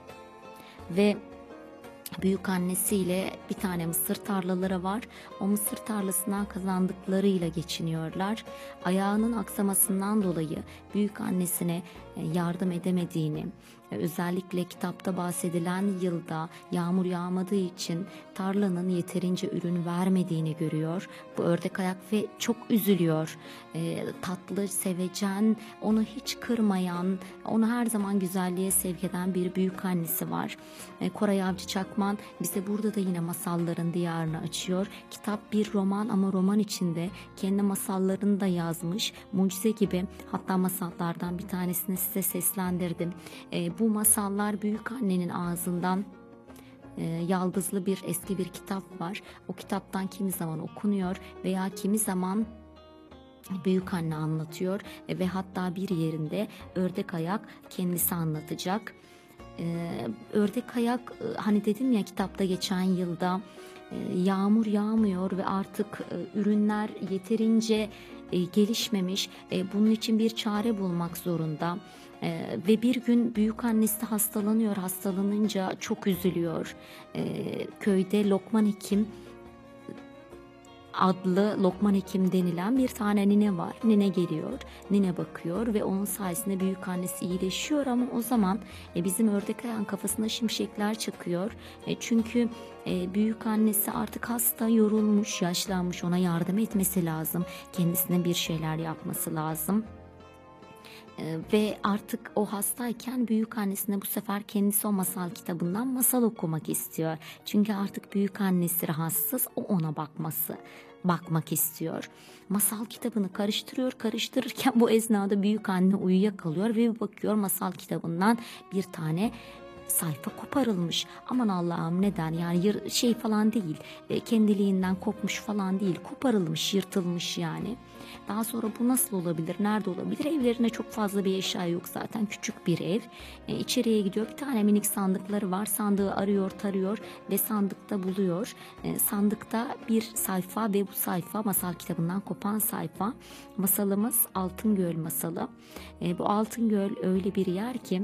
S1: Ve büyük annesiyle bir tane mısır tarlaları var. O mısır tarlasından kazandıklarıyla geçiniyorlar. Ayağının aksamasından dolayı büyük annesine yardım edemediğini, e, özellikle kitapta bahsedilen yılda yağmur yağmadığı için tarlanın yeterince ürün vermediğini görüyor. Bu ördek ayak ve çok üzülüyor. E, tatlı, sevecen, onu hiç kırmayan, onu her zaman güzelliğe sevk eden bir büyük annesi var. E, Koray Avcı Çakman bize burada da yine masalların diyarını açıyor. Kitap bir roman ama roman içinde kendi masallarını da yazmış. Mucize gibi hatta masallardan bir tanesini size seslendirdim. E, bu masallar büyük annenin ağzından e, yaldızlı bir eski bir kitap var. O kitaptan kimi zaman okunuyor veya kimi zaman büyük anne anlatıyor e, ve hatta bir yerinde ördek ayak kendisi anlatacak. E, ördek ayak e, hani dedim ya kitapta geçen yılda e, yağmur yağmıyor ve artık e, ürünler yeterince gelişmemiş. E, bunun için bir çare bulmak zorunda. E, ve bir gün büyük annesi hastalanıyor. Hastalanınca çok üzülüyor. E, köyde Lokman Hekim adlı Lokman Hekim denilen bir tane nine var. Nine geliyor, nine bakıyor ve onun sayesinde büyük annesi iyileşiyor ama o zaman e, bizim ördek ayağın kafasına şimşekler çakıyor. E, çünkü e, büyük annesi artık hasta, yorulmuş, yaşlanmış. Ona yardım etmesi lazım. Kendisine bir şeyler yapması lazım. Ee, ve artık o hastayken büyük annesine bu sefer kendisi o masal kitabından masal okumak istiyor. Çünkü artık büyük annesi rahatsız, o ona bakması bakmak istiyor. Masal kitabını karıştırıyor, karıştırırken bu esnada büyük anne uyuyakalıyor ve bir bakıyor masal kitabından bir tane sayfa koparılmış. Aman Allah'ım neden yani şey falan değil e, kendiliğinden kopmuş falan değil koparılmış yırtılmış yani. Daha sonra bu nasıl olabilir nerede olabilir evlerine çok fazla bir eşya yok zaten küçük bir ev. E, içeriye gidiyor bir tane minik sandıkları var sandığı arıyor tarıyor ve sandıkta buluyor. E, sandıkta bir sayfa ve bu sayfa masal kitabından kopan sayfa. Masalımız Altın Göl masalı. E, bu Altın Göl öyle bir yer ki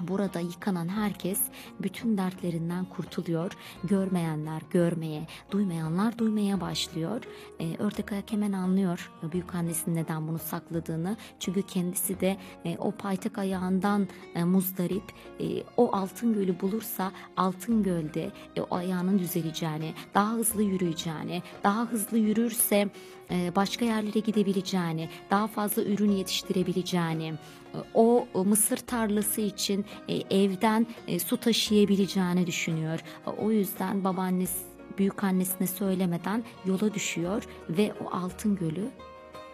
S1: Burada yıkanan herkes bütün dertlerinden kurtuluyor. Görmeyenler görmeye, duymayanlar duymaya başlıyor. Ee, ördek ayak hemen anlıyor büyük annesinin neden bunu sakladığını. Çünkü kendisi de e, o paytak ayağından e, muzdarip. E, o altın gölü bulursa altın gölde e, o ayağının düzeleceğini, daha hızlı yürüyeceğini, daha hızlı yürürse e, başka yerlere gidebileceğini, daha fazla ürün yetiştirebileceğini, e, o mısır tarlası için e, evden su taşıyabileceğini düşünüyor. O yüzden babaannesi büyük annesine söylemeden yola düşüyor ve o altın gölü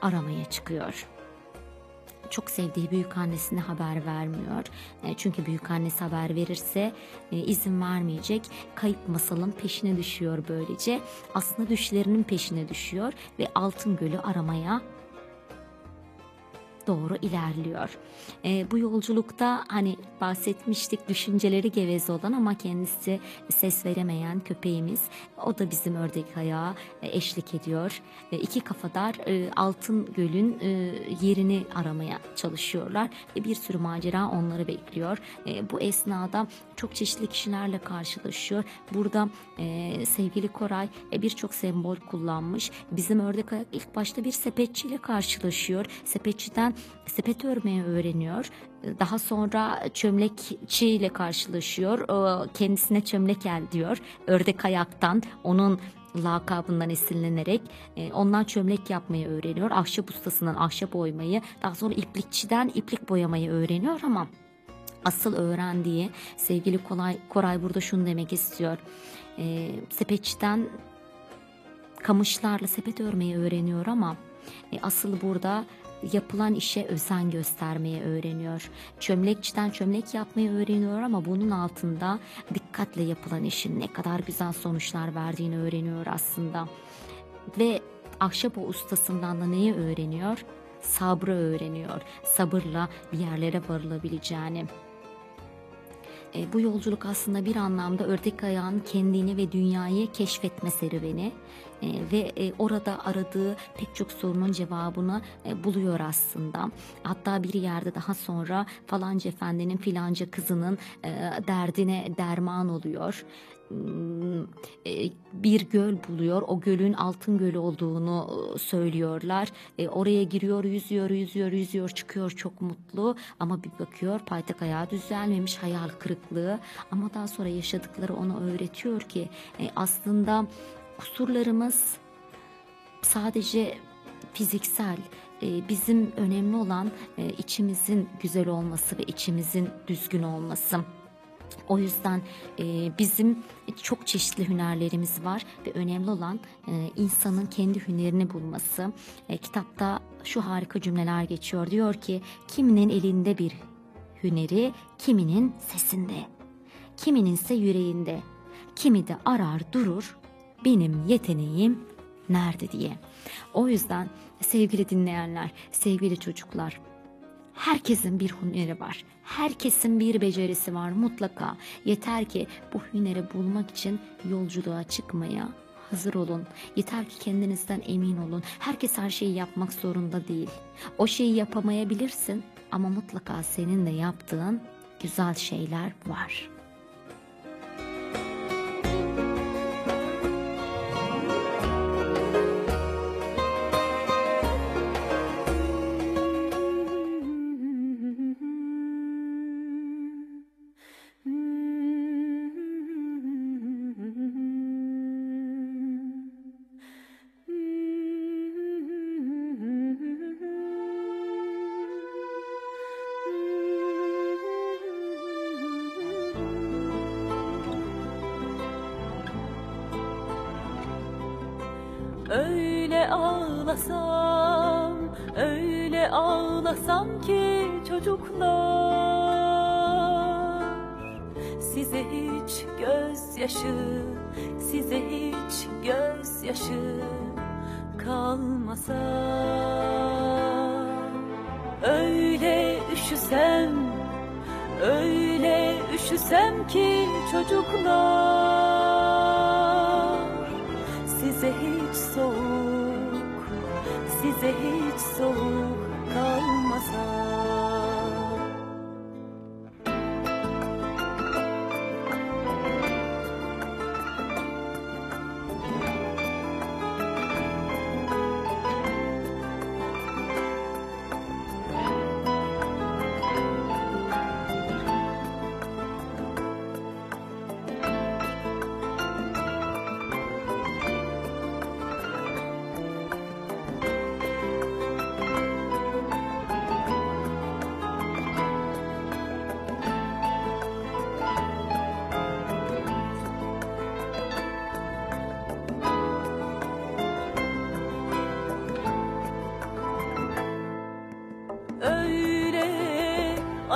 S1: aramaya çıkıyor çok sevdiği büyük annesine haber vermiyor. E, çünkü büyük annesi haber verirse e, izin vermeyecek. Kayıp masalın peşine düşüyor böylece. Aslında düşlerinin peşine düşüyor ve Altın Gölü aramaya doğru ilerliyor. E, bu yolculukta hani bahsetmiştik düşünceleri geveze olan ama kendisi ses veremeyen köpeğimiz o da bizim ördek ayağı e, eşlik ediyor. E, iki kafadar e, Altın Göl'ün e, yerini aramaya çalışıyorlar. E, bir sürü macera onları bekliyor. E, bu esnada çok çeşitli kişilerle karşılaşıyor. Burada e, sevgili Koray e, birçok sembol kullanmış. Bizim ördek ayak ilk başta bir sepetçiyle karşılaşıyor. Sepetçiden sepet örmeyi öğreniyor. Daha sonra çömlekçiyle karşılaşıyor. Kendisine çömlek el diyor. Ördek ayaktan onun lakabından esinlenerek e, ondan çömlek yapmayı öğreniyor. Ahşap ustasından ahşap oymayı, daha sonra iplikçiden iplik boyamayı öğreniyor ama asıl öğrendiği sevgili Koray, Koray burada şunu demek istiyor. E, sepetçiden kamışlarla sepet örmeyi öğreniyor ama e, asıl burada yapılan işe özen göstermeyi öğreniyor. Çömlekçiden çömlek yapmayı öğreniyor ama bunun altında dikkatle yapılan işin ne kadar güzel sonuçlar verdiğini öğreniyor aslında. Ve ahşap o ustasından da neyi öğreniyor? Sabrı öğreniyor. Sabırla bir yerlere varılabileceğini. E, bu yolculuk aslında bir anlamda ördek ayağın kendini ve dünyayı keşfetme serüveni ve e, orada aradığı pek çok sorunun cevabını e, buluyor aslında. Hatta bir yerde daha sonra falanca efendinin filanca kızının e, derdine derman oluyor hmm, bir göl buluyor. O gölün altın gölü olduğunu söylüyorlar. Oraya giriyor, yüzüyor, yüzüyor, yüzüyor, çıkıyor çok mutlu. Ama bir bakıyor paytak ayağı düzelmemiş, hayal kırıklığı. Ama daha sonra yaşadıkları ona öğretiyor ki aslında kusurlarımız sadece fiziksel e, bizim önemli olan e, içimizin güzel olması ve içimizin düzgün olması. O yüzden e, bizim çok çeşitli hünerlerimiz var ve önemli olan insanın kendi hünerini bulması. kitapta şu harika cümleler geçiyor. Diyor ki kiminin elinde bir hüneri, kiminin sesinde, kiminin ise yüreğinde, kimi de arar durur benim yeteneğim nerede diye. O yüzden sevgili dinleyenler, sevgili çocuklar, herkesin bir hüneri var. Herkesin bir becerisi var mutlaka. Yeter ki bu hüneri bulmak için yolculuğa çıkmaya hazır olun. Yeter ki kendinizden emin olun. Herkes her şeyi yapmak zorunda değil. O şeyi yapamayabilirsin ama mutlaka senin de yaptığın güzel şeyler var.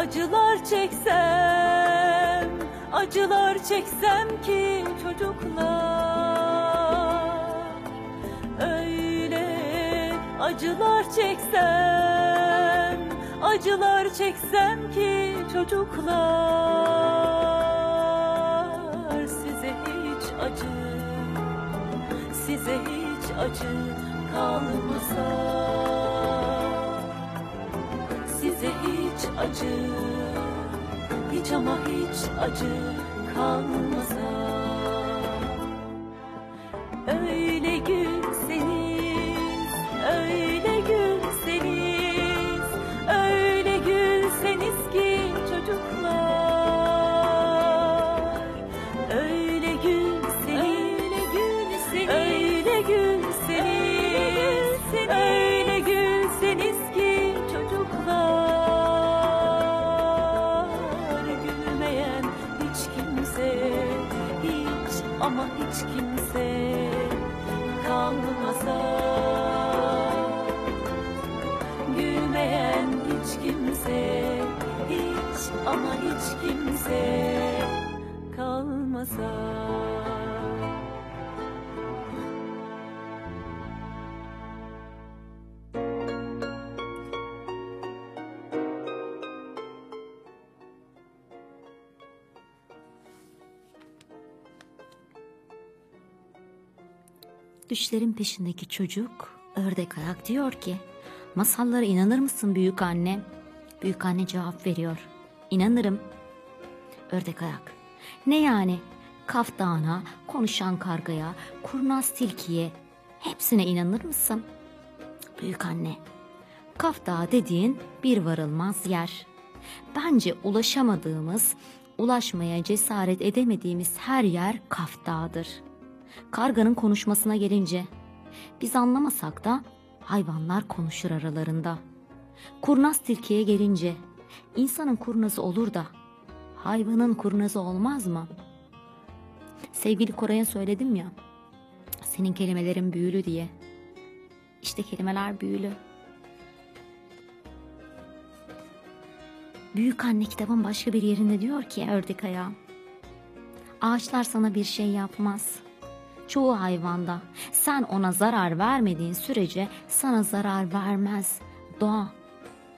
S4: Acılar çeksem, acılar çeksem ki çocuklar. Öyle acılar çeksem, acılar çeksem ki çocuklar. Size hiç acı, size hiç acı kalmasa size hiç acı Hiç ama hiç acı kalmasa
S1: Düşlerin peşindeki çocuk ördek ayak diyor ki masallara inanır mısın büyük anne? Büyük anne cevap veriyor. İnanırım. Ördek ayak. Ne yani? Kaftana, konuşan kargaya, kurnaz tilkiye hepsine inanır mısın? Büyük anne. Kaf Dağı dediğin bir varılmaz yer. Bence ulaşamadığımız, ulaşmaya cesaret edemediğimiz her yer Kaf Dağı'dır. Karganın konuşmasına gelince, biz anlamasak da hayvanlar konuşur aralarında. Kurnaz tilkiye gelince, insanın kurnazı olur da hayvanın kurnazı olmaz mı? Sevgili Koray'a söyledim ya, senin kelimelerin büyülü diye. İşte kelimeler büyülü. Büyük anne kitabın başka bir yerinde diyor ki ördek ayağı. Ağaçlar sana bir şey yapmaz. Çoğu hayvanda sen ona zarar vermediğin sürece sana zarar vermez. Doğa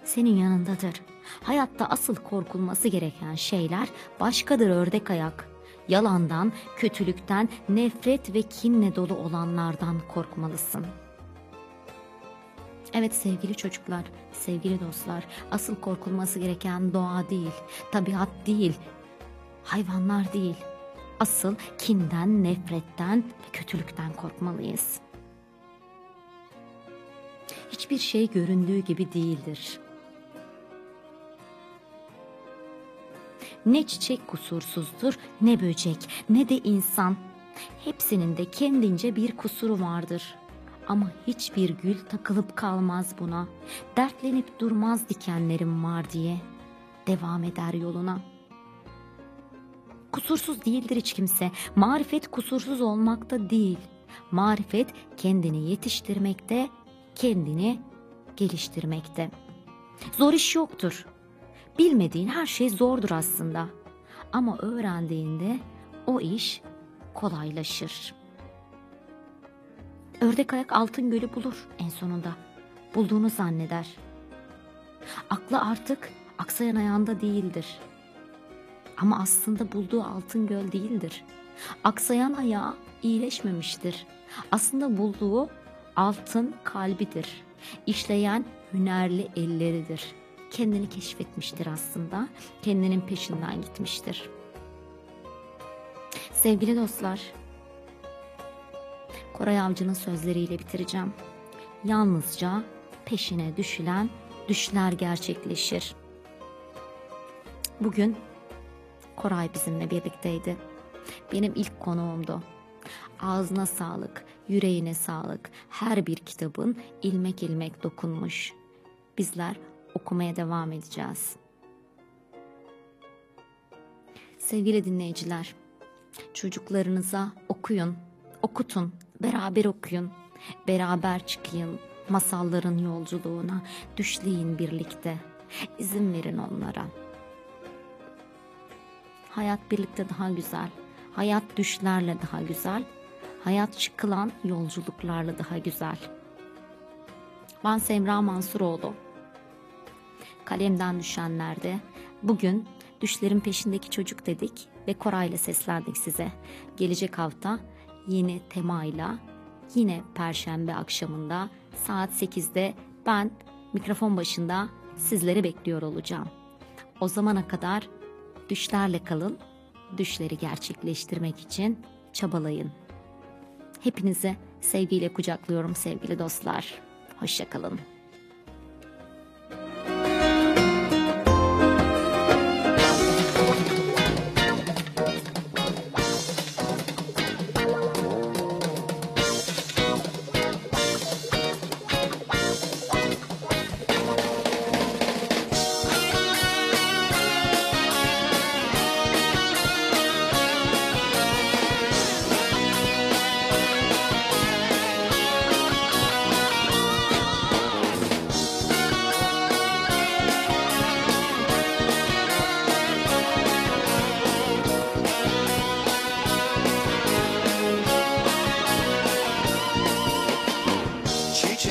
S1: senin yanındadır. Hayatta asıl korkulması gereken şeyler başkadır ördek ayak. Yalandan, kötülükten, nefret ve kinle dolu olanlardan korkmalısın.'' Evet sevgili çocuklar, sevgili dostlar, asıl korkulması gereken doğa değil, tabiat değil, hayvanlar değil. Asıl kinden, nefretten ve kötülükten korkmalıyız. Hiçbir şey göründüğü gibi değildir. Ne çiçek kusursuzdur, ne böcek, ne de insan. Hepsinin de kendince bir kusuru vardır.'' Ama hiçbir gül takılıp kalmaz buna. Dertlenip durmaz dikenlerim var diye. Devam eder yoluna. Kusursuz değildir hiç kimse. Marifet kusursuz olmakta değil. Marifet kendini yetiştirmekte, kendini geliştirmekte. Zor iş yoktur. Bilmediğin her şey zordur aslında. Ama öğrendiğinde o iş kolaylaşır. Ördek ayak altın gölü bulur en sonunda. Bulduğunu zanneder. Aklı artık aksayan ayağında değildir. Ama aslında bulduğu altın göl değildir. Aksayan ayağı iyileşmemiştir. Aslında bulduğu altın kalbidir. İşleyen hünerli elleridir. Kendini keşfetmiştir aslında. Kendinin peşinden gitmiştir. Sevgili dostlar, Koray Avcı'nın sözleriyle bitireceğim. Yalnızca peşine düşülen düşler gerçekleşir. Bugün Koray bizimle birlikteydi. Benim ilk konuğumdu. Ağzına sağlık, yüreğine sağlık. Her bir kitabın ilmek ilmek dokunmuş. Bizler okumaya devam edeceğiz. Sevgili dinleyiciler, çocuklarınıza okuyun, okutun, beraber okuyun, beraber çıkayım masalların yolculuğuna, düşleyin birlikte. İzin verin onlara. Hayat birlikte daha güzel. Hayat düşlerle daha güzel. Hayat çıkılan yolculuklarla daha güzel. Ben Semra Mansuroğlu. Kalemden düşenlerde bugün düşlerin peşindeki çocuk dedik ve Koray'la seslendik size. Gelecek hafta yeni temayla yine perşembe akşamında saat 8'de ben mikrofon başında sizleri bekliyor olacağım. O zamana kadar düşlerle kalın, düşleri gerçekleştirmek için çabalayın. Hepinizi sevgiyle kucaklıyorum sevgili dostlar. Hoşçakalın.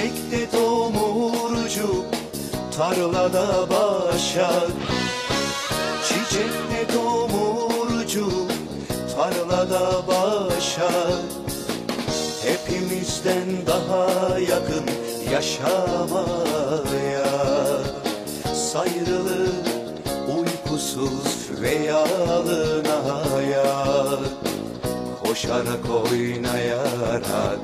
S2: Çiçekte tomurcuk tarlada başak. Çiçekte tomurcuk tarlada başak. Hepimizden daha yakın yaşamaya Sayrılı uykusuz ve yalın hayat Koşarak oynayarak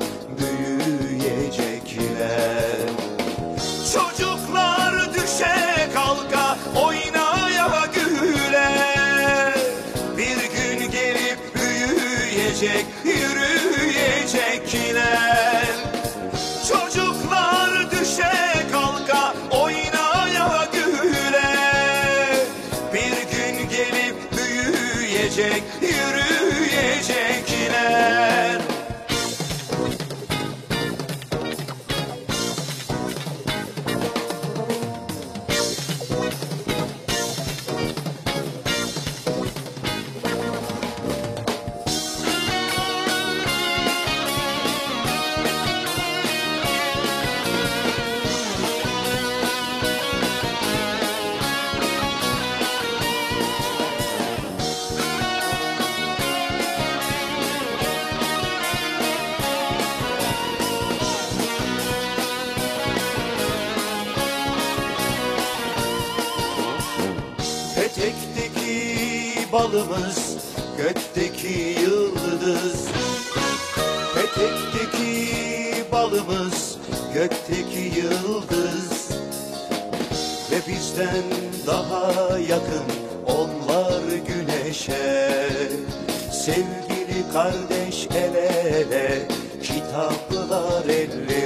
S2: bizden daha yakın onlar güneşe. Sevgili kardeş el ele Kitaplar ellerinde